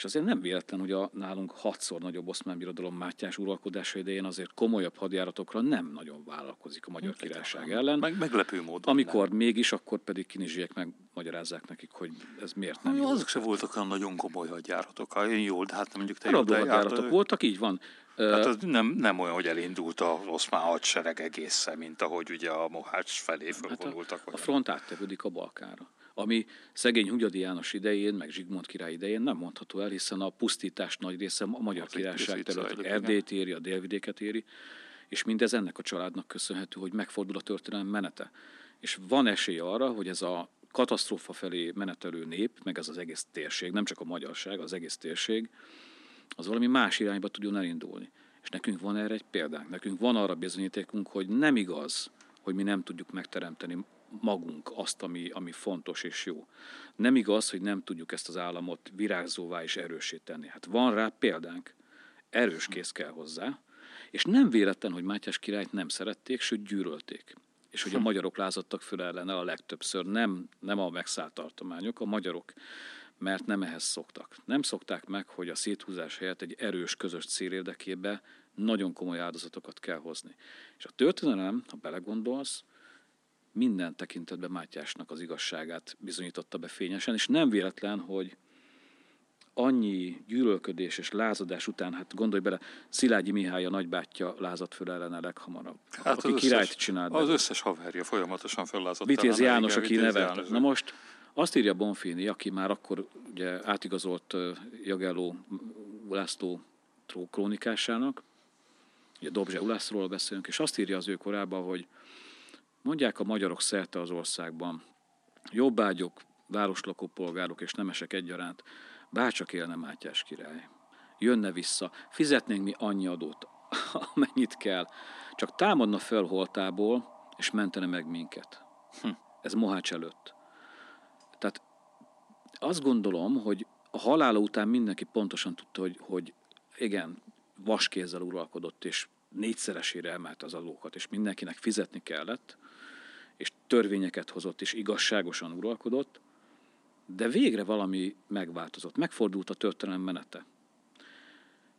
És azért nem véletlen, hogy a nálunk hatszor nagyobb oszmán birodalom Mátyás uralkodása idején azért komolyabb hadjáratokra nem nagyon vállalkozik a Magyar Királyság ellen. Meg, meglepő módon. Amikor nem. mégis, akkor pedig kinizsiek megmagyarázzák nekik, hogy ez miért nem jó. Azok se voltak olyan nagyon komoly hadjáratok. Jól, de hát mondjuk te jól, hadjáratok járt, voltak, így van. Hát az nem, nem olyan, hogy elindult az oszmán hadsereg egészen, mint ahogy ugye a Mohács felé fölvonultak. Hát a, a front áttevődik a Balkára ami szegény Hunyadi János idején, meg Zsigmond király idején nem mondható el, hiszen a pusztítás nagy része a Magyar az Királyság terület, Erdélyt éri, a délvidéket éri, és mindez ennek a családnak köszönhető, hogy megfordul a történelem menete. És van esély arra, hogy ez a katasztrófa felé menetelő nép, meg ez az egész térség, nem csak a magyarság, az egész térség, az valami más irányba tudjon elindulni. És nekünk van erre egy példánk. Nekünk van arra bizonyítékunk, hogy nem igaz, hogy mi nem tudjuk megteremteni magunk azt, ami, ami fontos és jó. Nem igaz, hogy nem tudjuk ezt az államot virágzóvá és erősíteni. Hát van rá példánk. Erős kész kell hozzá. És nem véletlen, hogy Mátyás királyt nem szerették, sőt gyűrölték. És hogy a hm. magyarok lázadtak föl ellene a legtöbbször, nem, nem a megszállt tartományok, a magyarok, mert nem ehhez szoktak. Nem szokták meg, hogy a széthúzás helyett egy erős közös cél érdekébe nagyon komoly áldozatokat kell hozni. És a történelem, ha belegondolsz, minden tekintetben Mátyásnak az igazságát bizonyította be fényesen, és nem véletlen, hogy annyi gyűlölködés és lázadás után, hát gondolj bele, Szilágyi Mihály a nagybátyja lázadt föl ellene leghamarabb. Hát aki királyt összes, csinált. Az összes haverja folyamatosan föllázadt. Vitéz János, aki nevelt. Na most azt írja Bonfini, aki már akkor ugye átigazolt Jagelló László krónikásának, ugye Dobzse Ulászról beszélünk, és azt írja az ő korában, hogy mondják a magyarok szerte az országban, jobbágyok, városlakó polgárok és nemesek egyaránt, bárcsak élne Mátyás király. Jönne vissza, fizetnénk mi annyi adót, amennyit kell, csak támadna fel holtából, és mentene meg minket. Hm. Ez Mohács előtt. Tehát azt gondolom, hogy a halála után mindenki pontosan tudta, hogy, hogy igen, vaskézzel uralkodott, és négyszeresére emelt az adókat, és mindenkinek fizetni kellett, és törvényeket hozott, és igazságosan uralkodott, de végre valami megváltozott, megfordult a történelem menete.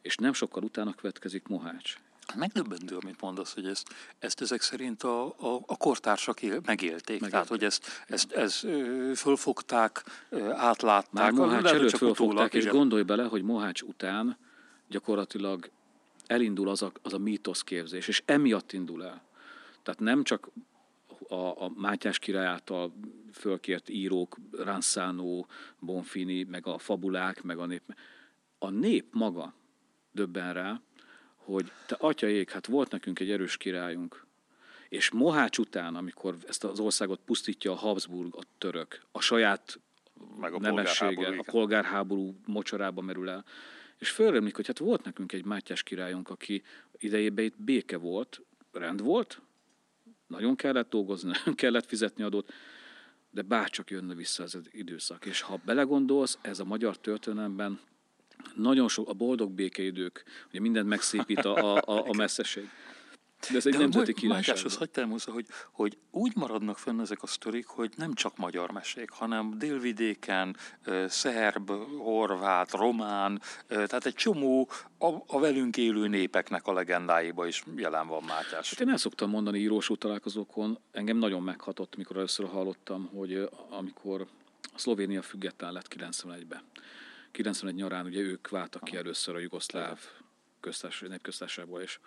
És nem sokkal utána következik Mohács. Hát megdöbbentő, amit mondasz, hogy ezt, ezt ezek szerint a, a, a kortársak él, megélték. megélték. Tehát, hogy ezt, ezt, ezt fölfogták, átlátták. Már Mohács előtt fölfogták, és gondolj bele, hogy Mohács után gyakorlatilag elindul az a, az a mítoszképzés, és emiatt indul el. Tehát nem csak a, a Mátyás király által fölkért írók, Ranszánó, Bonfini, meg a fabulák, meg a nép. A nép maga döbben rá, hogy te atyaék, hát volt nekünk egy erős királyunk, és Mohács után, amikor ezt az országot pusztítja a Habsburg, a török, a saját meg a nemessége, a polgárháború mocsorába merül el, és fölremlik, hogy hát volt nekünk egy Mátyás királyunk, aki idejében itt béke volt, rend volt, nagyon kellett dolgozni, nagyon kellett fizetni adót, de bárcsak jönne vissza ez az időszak. És ha belegondolsz, ez a magyar történelemben nagyon sok, a boldog békeidők, ugye mindent megszépít a, a, a, a messzeség. De ez egy De nemzeti királyság. Mátyás, hagyd elmondja, hogy, hogy úgy maradnak fenn ezek a sztorik, hogy nem csak magyar mesék, hanem délvidéken, szerb, horvát, román, tehát egy csomó a, a velünk élő népeknek a legendáiba is jelen van Mátyás. Hát én el szoktam mondani írósú találkozókon, engem nagyon meghatott, mikor először hallottam, hogy amikor a Szlovénia független lett 91-ben. 91 nyarán ugye ők váltak ki először a jugoszláv köztársaság, népköztársaságból, és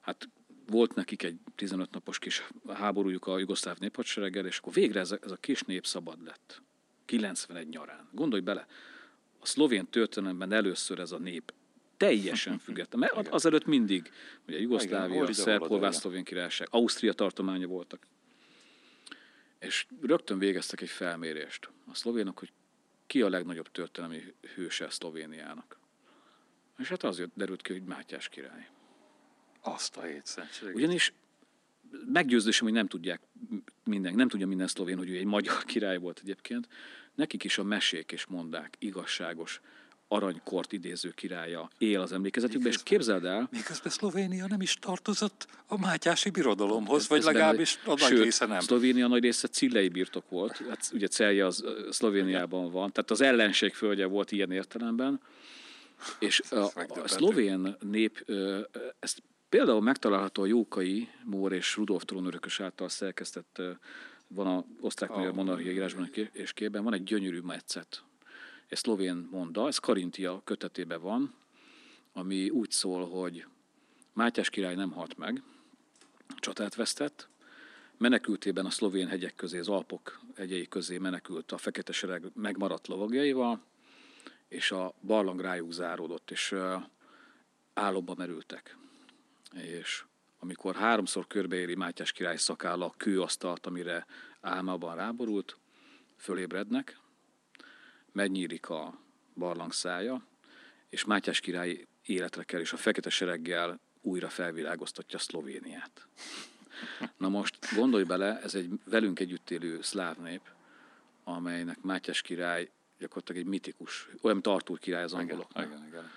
hát volt nekik egy 15 napos kis háborújuk a jugoszláv néphadsereggel, és akkor végre ez a, ez a kis nép szabad lett. 91 nyarán. Gondolj bele, a szlovén történelemben először ez a nép teljesen független. Mert azelőtt mindig, ugye Jugoszlávia, Szerb, szlovén királyság, Ausztria tartománya voltak. És rögtön végeztek egy felmérést a szlovénok, hogy ki a legnagyobb történelmi hőse Szlovéniának. És hát az derült ki, hogy Mátyás király. Azt a hétszentség. Ugyanis meggyőződésem, hogy nem tudják minden, nem tudja minden szlovén, hogy ő egy magyar király volt egyébként. Nekik is a mesék és mondák igazságos, aranykort idéző királya él az emlékezetükben, és képzeld el... Miközben Szlovénia nem is tartozott a Mátyási birodalomhoz, vagy legalábbis a nagy része nem. Szlovénia nagy része cillei birtok volt, hát ugye Celje az Szlovéniában van, tehát az ellenség földje volt ilyen értelemben, és a, a szlovén nép ezt Például megtalálható a Jókai Mór és Rudolf trónörökös által szerkesztett, van a osztrák-magyar oh. monarchia írásban és képben, van egy gyönyörű metszet. Egy szlovén monda, ez Karintia kötetében van, ami úgy szól, hogy Mátyás király nem halt meg, csatát vesztett, menekültében a szlovén hegyek közé, az Alpok hegyei közé menekült a fekete sereg megmaradt lovagjaival, és a barlang rájuk záródott, és álomba merültek és amikor háromszor körbeéri Mátyás király szakálla a kőasztalt, amire álmában ráborult, fölébrednek, megnyílik a barlang szája, és Mátyás király életre kell, és a fekete sereggel újra felvilágoztatja Szlovéniát. Na most gondolj bele, ez egy velünk együtt élő szláv nép, amelynek Mátyás király gyakorlatilag egy mitikus, olyan, mint király az angoloknak. Igen, igen,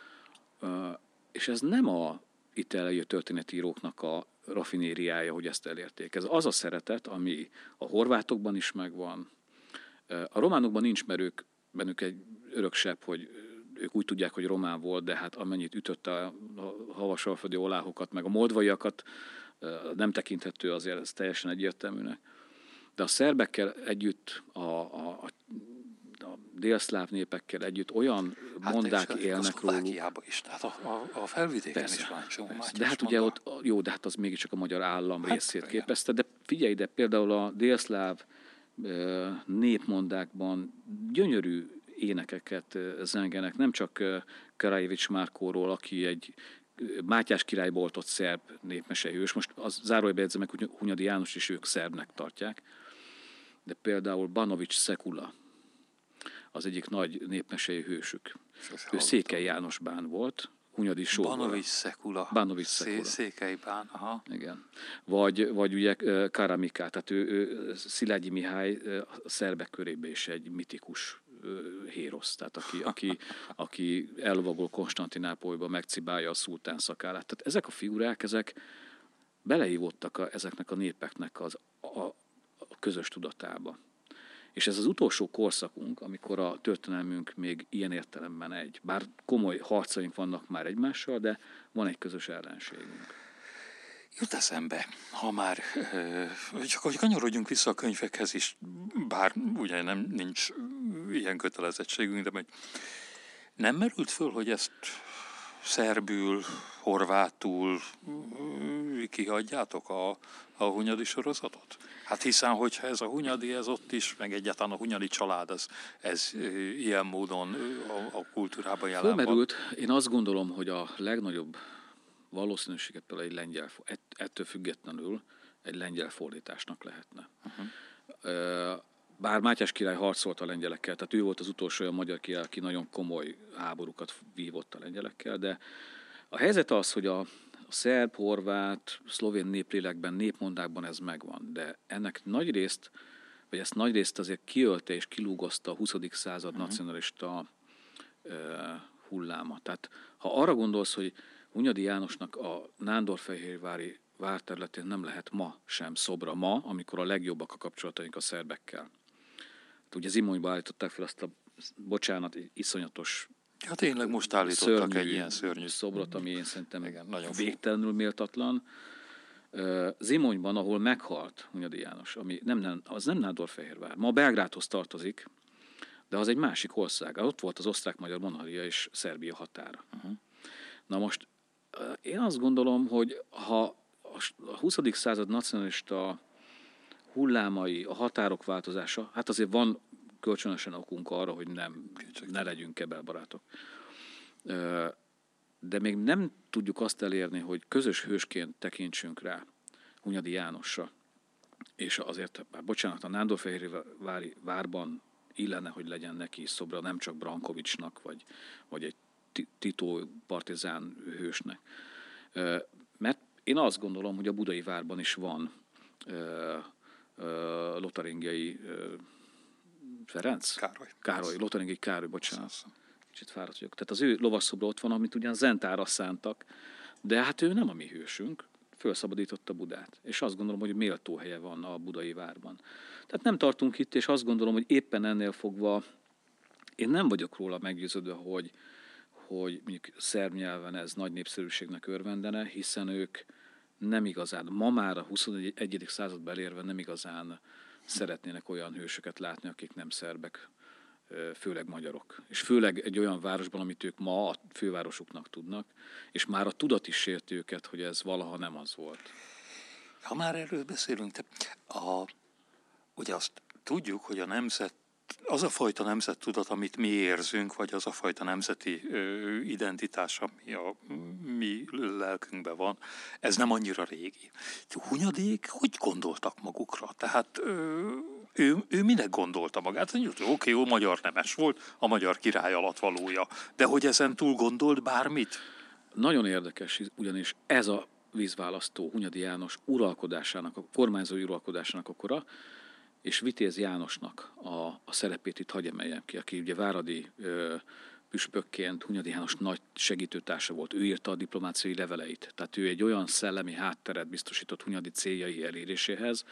igen. És ez nem a itt eljött történetíróknak a rafinériája, hogy ezt elérték. Ez az a szeretet, ami a horvátokban is megvan. A románokban nincs, mert ők, bennük egy öröksebb, hogy ők úgy tudják, hogy román volt, de hát amennyit ütötte a havasalföldi oláhokat, meg a moldvaiakat, nem tekinthető azért, ez teljesen egyértelműnek. De a szerbekkel együtt a, a, a délszláv népekkel együtt olyan hát mondák élnek róluk. is, tehát a, a, a felvidéken persze, is van csomó De hát ugye ott, jó, de hát az mégiscsak a magyar állam hát, részét igen. képezte, de figyelj ide, például a délszláv népmondákban gyönyörű énekeket zengenek, nem csak Karajevics Márkóról, aki egy Mátyás király volt ott szerb népmesehős, most az zárójelbe jegyzem hogy Hunyadi János is ők szerbnek tartják, de például Banovics Szekula, az egyik nagy népmesei hősük. Sose ő Székely János bán volt, Hunyadi Sógor. Banovics Szekula. Banovics Szekula. Székely bán, aha. Igen. Vagy, vagy ugye Karamika, tehát ő, ő Szilágyi Mihály a szerbek körében is egy mitikus hérosz, tehát aki, aki, aki elvagol Konstantinápolyba, megcibálja a szultán szakálát. Tehát ezek a figurák, ezek beleívottak a, ezeknek a népeknek az, a, a közös tudatába. És ez az utolsó korszakunk, amikor a történelmünk még ilyen értelemben egy. Bár komoly harcaink vannak már egymással, de van egy közös ellenségünk. Jut eszembe, ha már csak hogy kanyarodjunk vissza a könyvekhez is, bár ugye nem nincs ilyen kötelezettségünk, de meg nem merült föl, hogy ezt szerbül, horvátul kihagyjátok a, a hunyadi sorozatot? Hát hiszen, hogyha ez a hunyadi, ez ott is, meg egyáltalán a hunyadi család, ez, ez ilyen módon a, a kultúrában jelen Fölmerült, van. Én azt gondolom, hogy a legnagyobb valószínűséget például egy lengyel, ettől függetlenül egy lengyel fordításnak lehetne. Uh-huh. Bár Mátyás király harcolt a lengyelekkel, tehát ő volt az utolsó olyan magyar király, aki nagyon komoly háborúkat vívott a lengyelekkel, de a helyzet az, hogy a, a szerb, horvát, szlovén néplélekben, népmondákban ez megvan, de ennek nagy részt, vagy ezt nagy részt azért kiölte és kilúgozta a 20. század uh-huh. nacionalista uh, hulláma. Tehát ha arra gondolsz, hogy Hunyadi Jánosnak a Nándorfehérvári várterületén nem lehet ma sem szobra. Ma, amikor a legjobbak a kapcsolataink a szerbekkel. Hát ugye Zimonyba állították fel azt a, bocsánat, iszonyatos Ja, tényleg most állítottak szörnyű egy ilyen szörnyű szobrot, ami én szerintem Igen, nagyon végtelenül méltatlan. Zimonyban, ahol meghalt Hunyadi János, ami nem, az nem Nándorfehérvár. Ma Belgrádhoz tartozik, de az egy másik ország. Ott volt az osztrák-magyar monarchia és Szerbia határa. Uh-huh. Na most én azt gondolom, hogy ha a 20. század nacionalista hullámai, a határok változása, hát azért van kölcsönösen okunk arra, hogy nem, ne legyünk kebelbarátok. De még nem tudjuk azt elérni, hogy közös hősként tekintsünk rá Hunyadi Jánosra. És azért, bár bocsánat, a Nándorfehérvári várban illene, hogy legyen neki szobra, nem csak Brankovicsnak, vagy, vagy egy Tito partizán hősnek. Mert én azt gondolom, hogy a budai várban is van lotaringiai Ferenc? Károly. Károly, lotaringiai Károly, bocsánat. Kicsit fáradt vagyok. Tehát az ő lovasszobra ott van, amit ugyan Zentára szántak, de hát ő nem a mi hősünk, felszabadította Budát. És azt gondolom, hogy méltó helye van a budai várban. Tehát nem tartunk itt, és azt gondolom, hogy éppen ennél fogva én nem vagyok róla meggyőződve, hogy, hogy mondjuk szerb nyelven ez nagy népszerűségnek örvendene, hiszen ők nem igazán, ma már a 21. században elérve nem igazán szeretnének olyan hősöket látni, akik nem szerbek, főleg magyarok. És főleg egy olyan városban, amit ők ma a fővárosuknak tudnak, és már a tudat is sérti őket, hogy ez valaha nem az volt. Ha már erről beszélünk, te a, ugye azt tudjuk, hogy a nemzet az a fajta nemzettudat, amit mi érzünk, vagy az a fajta nemzeti ö, identitás, ami a mi lelkünkben van, ez nem annyira régi. Hunyadék hogy gondoltak magukra? Tehát ő, ő minek gondolta magát? Oké, okay, jó, magyar nemes volt, a magyar király alatt valója, de hogy ezen túl gondolt bármit? Nagyon érdekes, ugyanis ez a vízválasztó Hunyadi János uralkodásának, a kormányzó uralkodásának a kora, és Vitéz Jánosnak a, a szerepét itt hagy emeljem ki, aki ugye Váradi ö, püspökként Hunyadi János nagy segítőtársa volt. Ő írta a diplomáciai leveleit. Tehát ő egy olyan szellemi hátteret biztosított Hunyadi céljai eléréséhez,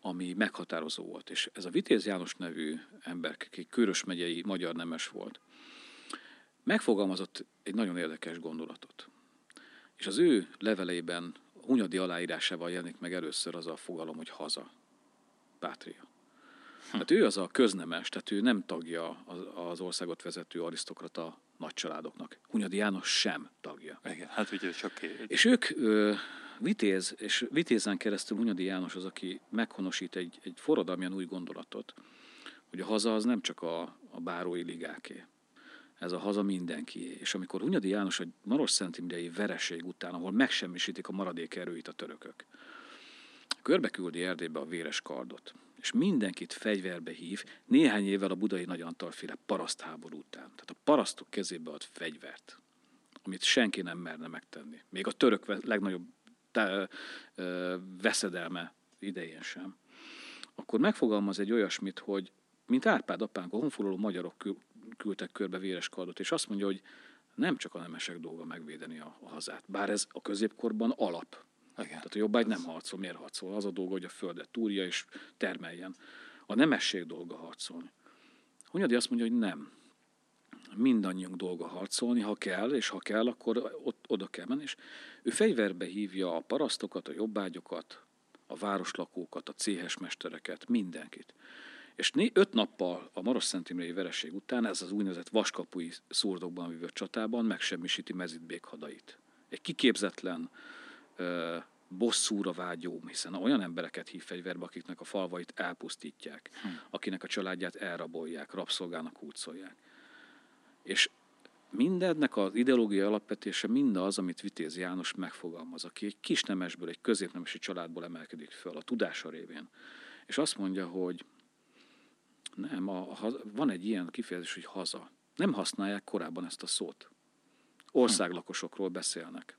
ami meghatározó volt. És ez a Vitéz János nevű ember, aki Körös megyei magyar nemes volt, megfogalmazott egy nagyon érdekes gondolatot. És az ő leveleiben Hunyadi aláírásával jelenik meg először az a fogalom, hogy haza pátria. Tehát ő az a köznemes, tehát ő nem tagja az, az országot vezető arisztokrata nagycsaládoknak. Hunyadi János sem tagja. Igen, hát ugye csak... És ők ö, Vitéz, és Vitézen keresztül Hunyadi János az, aki meghonosít egy, egy forradalmian új gondolatot, hogy a haza az nem csak a, a bárói ligáké, ez a haza mindenki. És amikor Hunyadi János a Maros Szentimdei vereség után, ahol megsemmisítik a maradék erőit a törökök, körbeküldi Erdélybe a véres kardot, és mindenkit fegyverbe hív, néhány évvel a budai nagyantalféle parasztháború után. Tehát a parasztok kezébe ad fegyvert, amit senki nem merne megtenni. Még a török legnagyobb te, ö, veszedelme idején sem. Akkor megfogalmaz egy olyasmit, hogy mint Árpád apánk, a honfoglaló magyarok küldtek körbe véres kardot, és azt mondja, hogy nem csak a nemesek dolga megvédeni a, a hazát, bár ez a középkorban alap. Igen. Tehát a jobbágy nem harcol, miért harcol? Az a dolga, hogy a földet túrja és termeljen. A nemesség dolga harcolni. Hunyadi azt mondja, hogy nem. Mindannyiunk dolga harcolni, ha kell, és ha kell, akkor ott, oda kell menni. És ő fegyverbe hívja a parasztokat, a jobbágyokat, a városlakókat, a céhesmestereket, mindenkit. És öt nappal a Maros Szentimrei vereség után ez az úgynevezett vaskapui szurdokban vívő csatában megsemmisíti Mezitbék hadait. Egy kiképzetlen, bosszúra vágyó, hiszen olyan embereket hív fegyverbe, akiknek a falvait elpusztítják, hm. akinek a családját elrabolják, rabszolgának húzolják. És mindennek az ideológiai alapvetése mindaz, amit Vitéz János megfogalmaz, aki egy kis nemesből, egy középnemesi családból emelkedik föl, a tudása révén. És azt mondja, hogy nem, a, a, van egy ilyen kifejezés, hogy haza. Nem használják korábban ezt a szót. Országlakosokról beszélnek.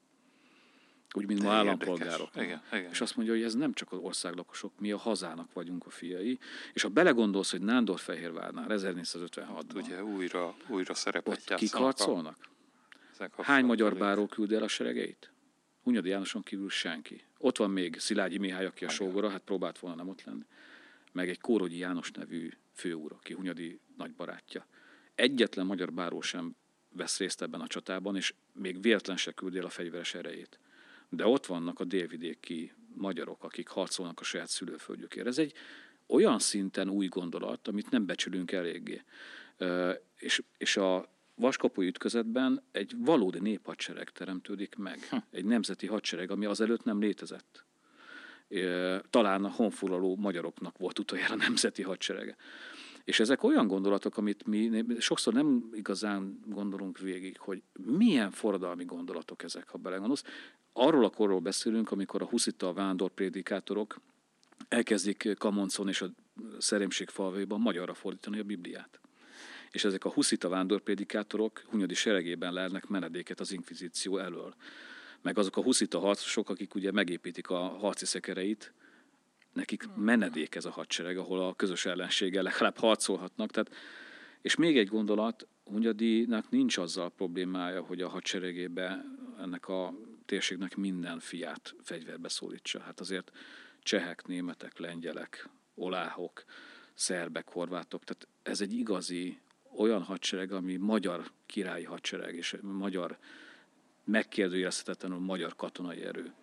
Úgy, mint ma állampolgárok. Igen, igen. És azt mondja, hogy ez nem csak az országlakosok, mi a hazának vagyunk a fiai. És ha belegondolsz, hogy Nándorfehérvárnál 1456 ugye újra, újra szerepet játszanak. Kik harcolnak? Hány magyar báró küld el a seregeit? Hunyadi Jánoson kívül senki. Ott van még Szilágyi Mihály, aki a sógora, hát próbált volna nem ott lenni. Meg egy Kórogyi János nevű főúr, aki Hunyadi nagy barátja. Egyetlen magyar báró sem vesz részt ebben a csatában, és még véletlen se küldi el a fegyveres erejét. De ott vannak a délvidéki magyarok, akik harcolnak a saját szülőföldjükért. Ez egy olyan szinten új gondolat, amit nem becsülünk eléggé. És, és a vaskapui ütközetben egy valódi néphadsereg teremtődik meg. Hm. Egy nemzeti hadsereg, ami azelőtt nem létezett. Talán a honfoglaló magyaroknak volt utoljára nemzeti hadserege. És ezek olyan gondolatok, amit mi sokszor nem igazán gondolunk végig, hogy milyen forradalmi gondolatok ezek, ha belegondolsz. Arról a korról beszélünk, amikor a huszita vándorprédikátorok elkezdik Kamoncon és a Szerémség falvaiban magyarra fordítani a Bibliát. És ezek a huszita vándorprédikátorok Hunyadi seregében lelnek menedéket az inkvizíció elől meg azok a huszita harcosok, akik ugye megépítik a harci szekereit, nekik menedék ez a hadsereg, ahol a közös ellenséggel legalább harcolhatnak. Tehát, és még egy gondolat, Hunyadinak nincs azzal problémája, hogy a hadseregébe ennek a térségnek minden fiát fegyverbe szólítsa. Hát azért csehek, németek, lengyelek, oláhok, szerbek, horvátok, tehát ez egy igazi olyan hadsereg, ami magyar királyi hadsereg és magyar megkérdőjelezhetetlenül magyar katonai erő.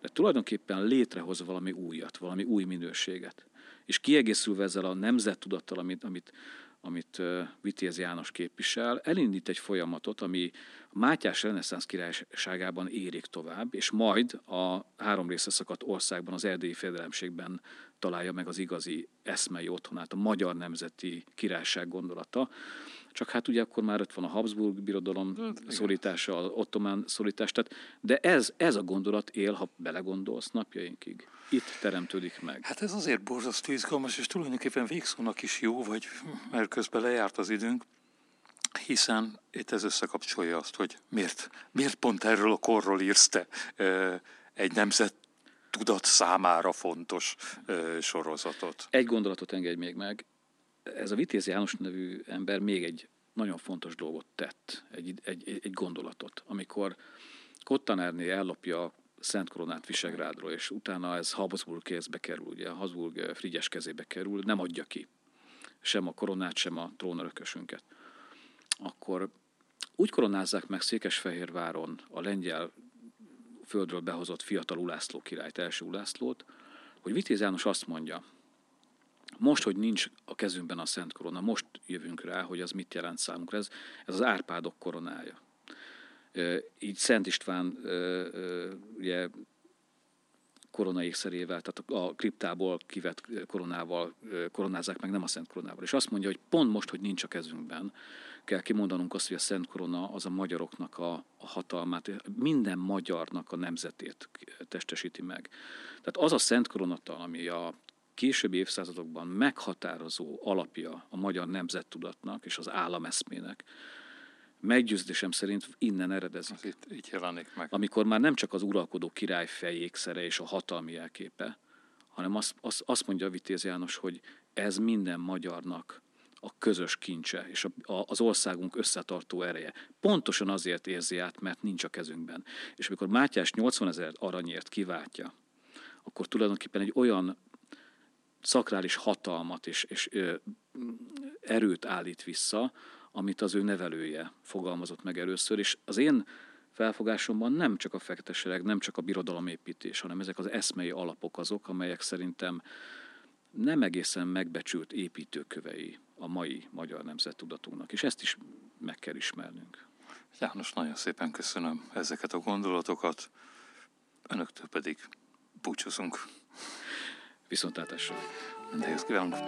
De tulajdonképpen létrehoz valami újat, valami új minőséget. És kiegészülve ezzel a nemzettudattal, amit, amit, amit Vitéz János képvisel, elindít egy folyamatot, ami Mátyás reneszánsz királyságában érik tovább, és majd a három része szakadt országban, az erdélyi fejedelemségben találja meg az igazi eszmei otthonát, a magyar nemzeti királyság gondolata, csak hát ugye akkor már ott van a Habsburg birodalom hát, szorítása, az ottomán szorítás, tehát, de ez, ez a gondolat él, ha belegondolsz napjainkig. Itt teremtődik meg. Hát ez azért borzasztó izgalmas, és tulajdonképpen végszónak is jó, vagy mert közben lejárt az időnk, hiszen itt ez összekapcsolja azt, hogy miért, miért pont erről a korról írsz te egy nemzet tudat számára fontos sorozatot. Egy gondolatot engedj még meg ez a Vitéz János nevű ember még egy nagyon fontos dolgot tett, egy, egy, egy gondolatot. Amikor Kottanárné ellopja Szent Koronát Visegrádról, és utána ez Habsburg kézbe kerül, ugye Habsburg Frigyes kezébe kerül, nem adja ki sem a koronát, sem a trónörökösünket. Akkor úgy koronázzák meg Székesfehérváron a lengyel földről behozott fiatal Ulászló királyt, első Ulászlót, hogy Vitéz János azt mondja, Most, hogy nincs a kezünkben a Szent Korona, most jövünk rá, hogy az mit jelent számunkra. Ez, ez az Árpádok koronája. Így Szent István ugye koronaékszerével, tehát a kriptából kivett koronával koronázzák meg, nem a Szent Koronával. És azt mondja, hogy pont most, hogy nincs a kezünkben, kell kimondanunk azt, hogy a Szent Korona az a magyaroknak a, a hatalmát, minden magyarnak a nemzetét testesíti meg. Tehát az a Szent Koronatal, ami a későbbi évszázadokban meghatározó alapja a magyar nemzettudatnak és az állameszmének, meggyőződésem szerint innen eredezik. Az itt, itt jelenik meg. Amikor már nem csak az uralkodó király fejékszere és a hatalmi jelképe, hanem azt, azt, azt mondja Vitéz János, hogy ez minden magyarnak a közös kincse és a, a, az országunk összetartó ereje. Pontosan azért érzi át, mert nincs a kezünkben. És amikor Mátyás 80 ezer aranyért kiváltja, akkor tulajdonképpen egy olyan szakrális hatalmat és, és ö, erőt állít vissza, amit az ő nevelője fogalmazott meg először, és az én felfogásomban nem csak a fekete nem csak a birodalomépítés, hanem ezek az eszmei alapok azok, amelyek szerintem nem egészen megbecsült építőkövei a mai magyar nemzettudatunknak, és ezt is meg kell ismernünk. János, nagyon szépen köszönöm ezeket a gondolatokat, önöktől pedig búcsúzunk. Viszontlátásra! Mindenhez kívánok!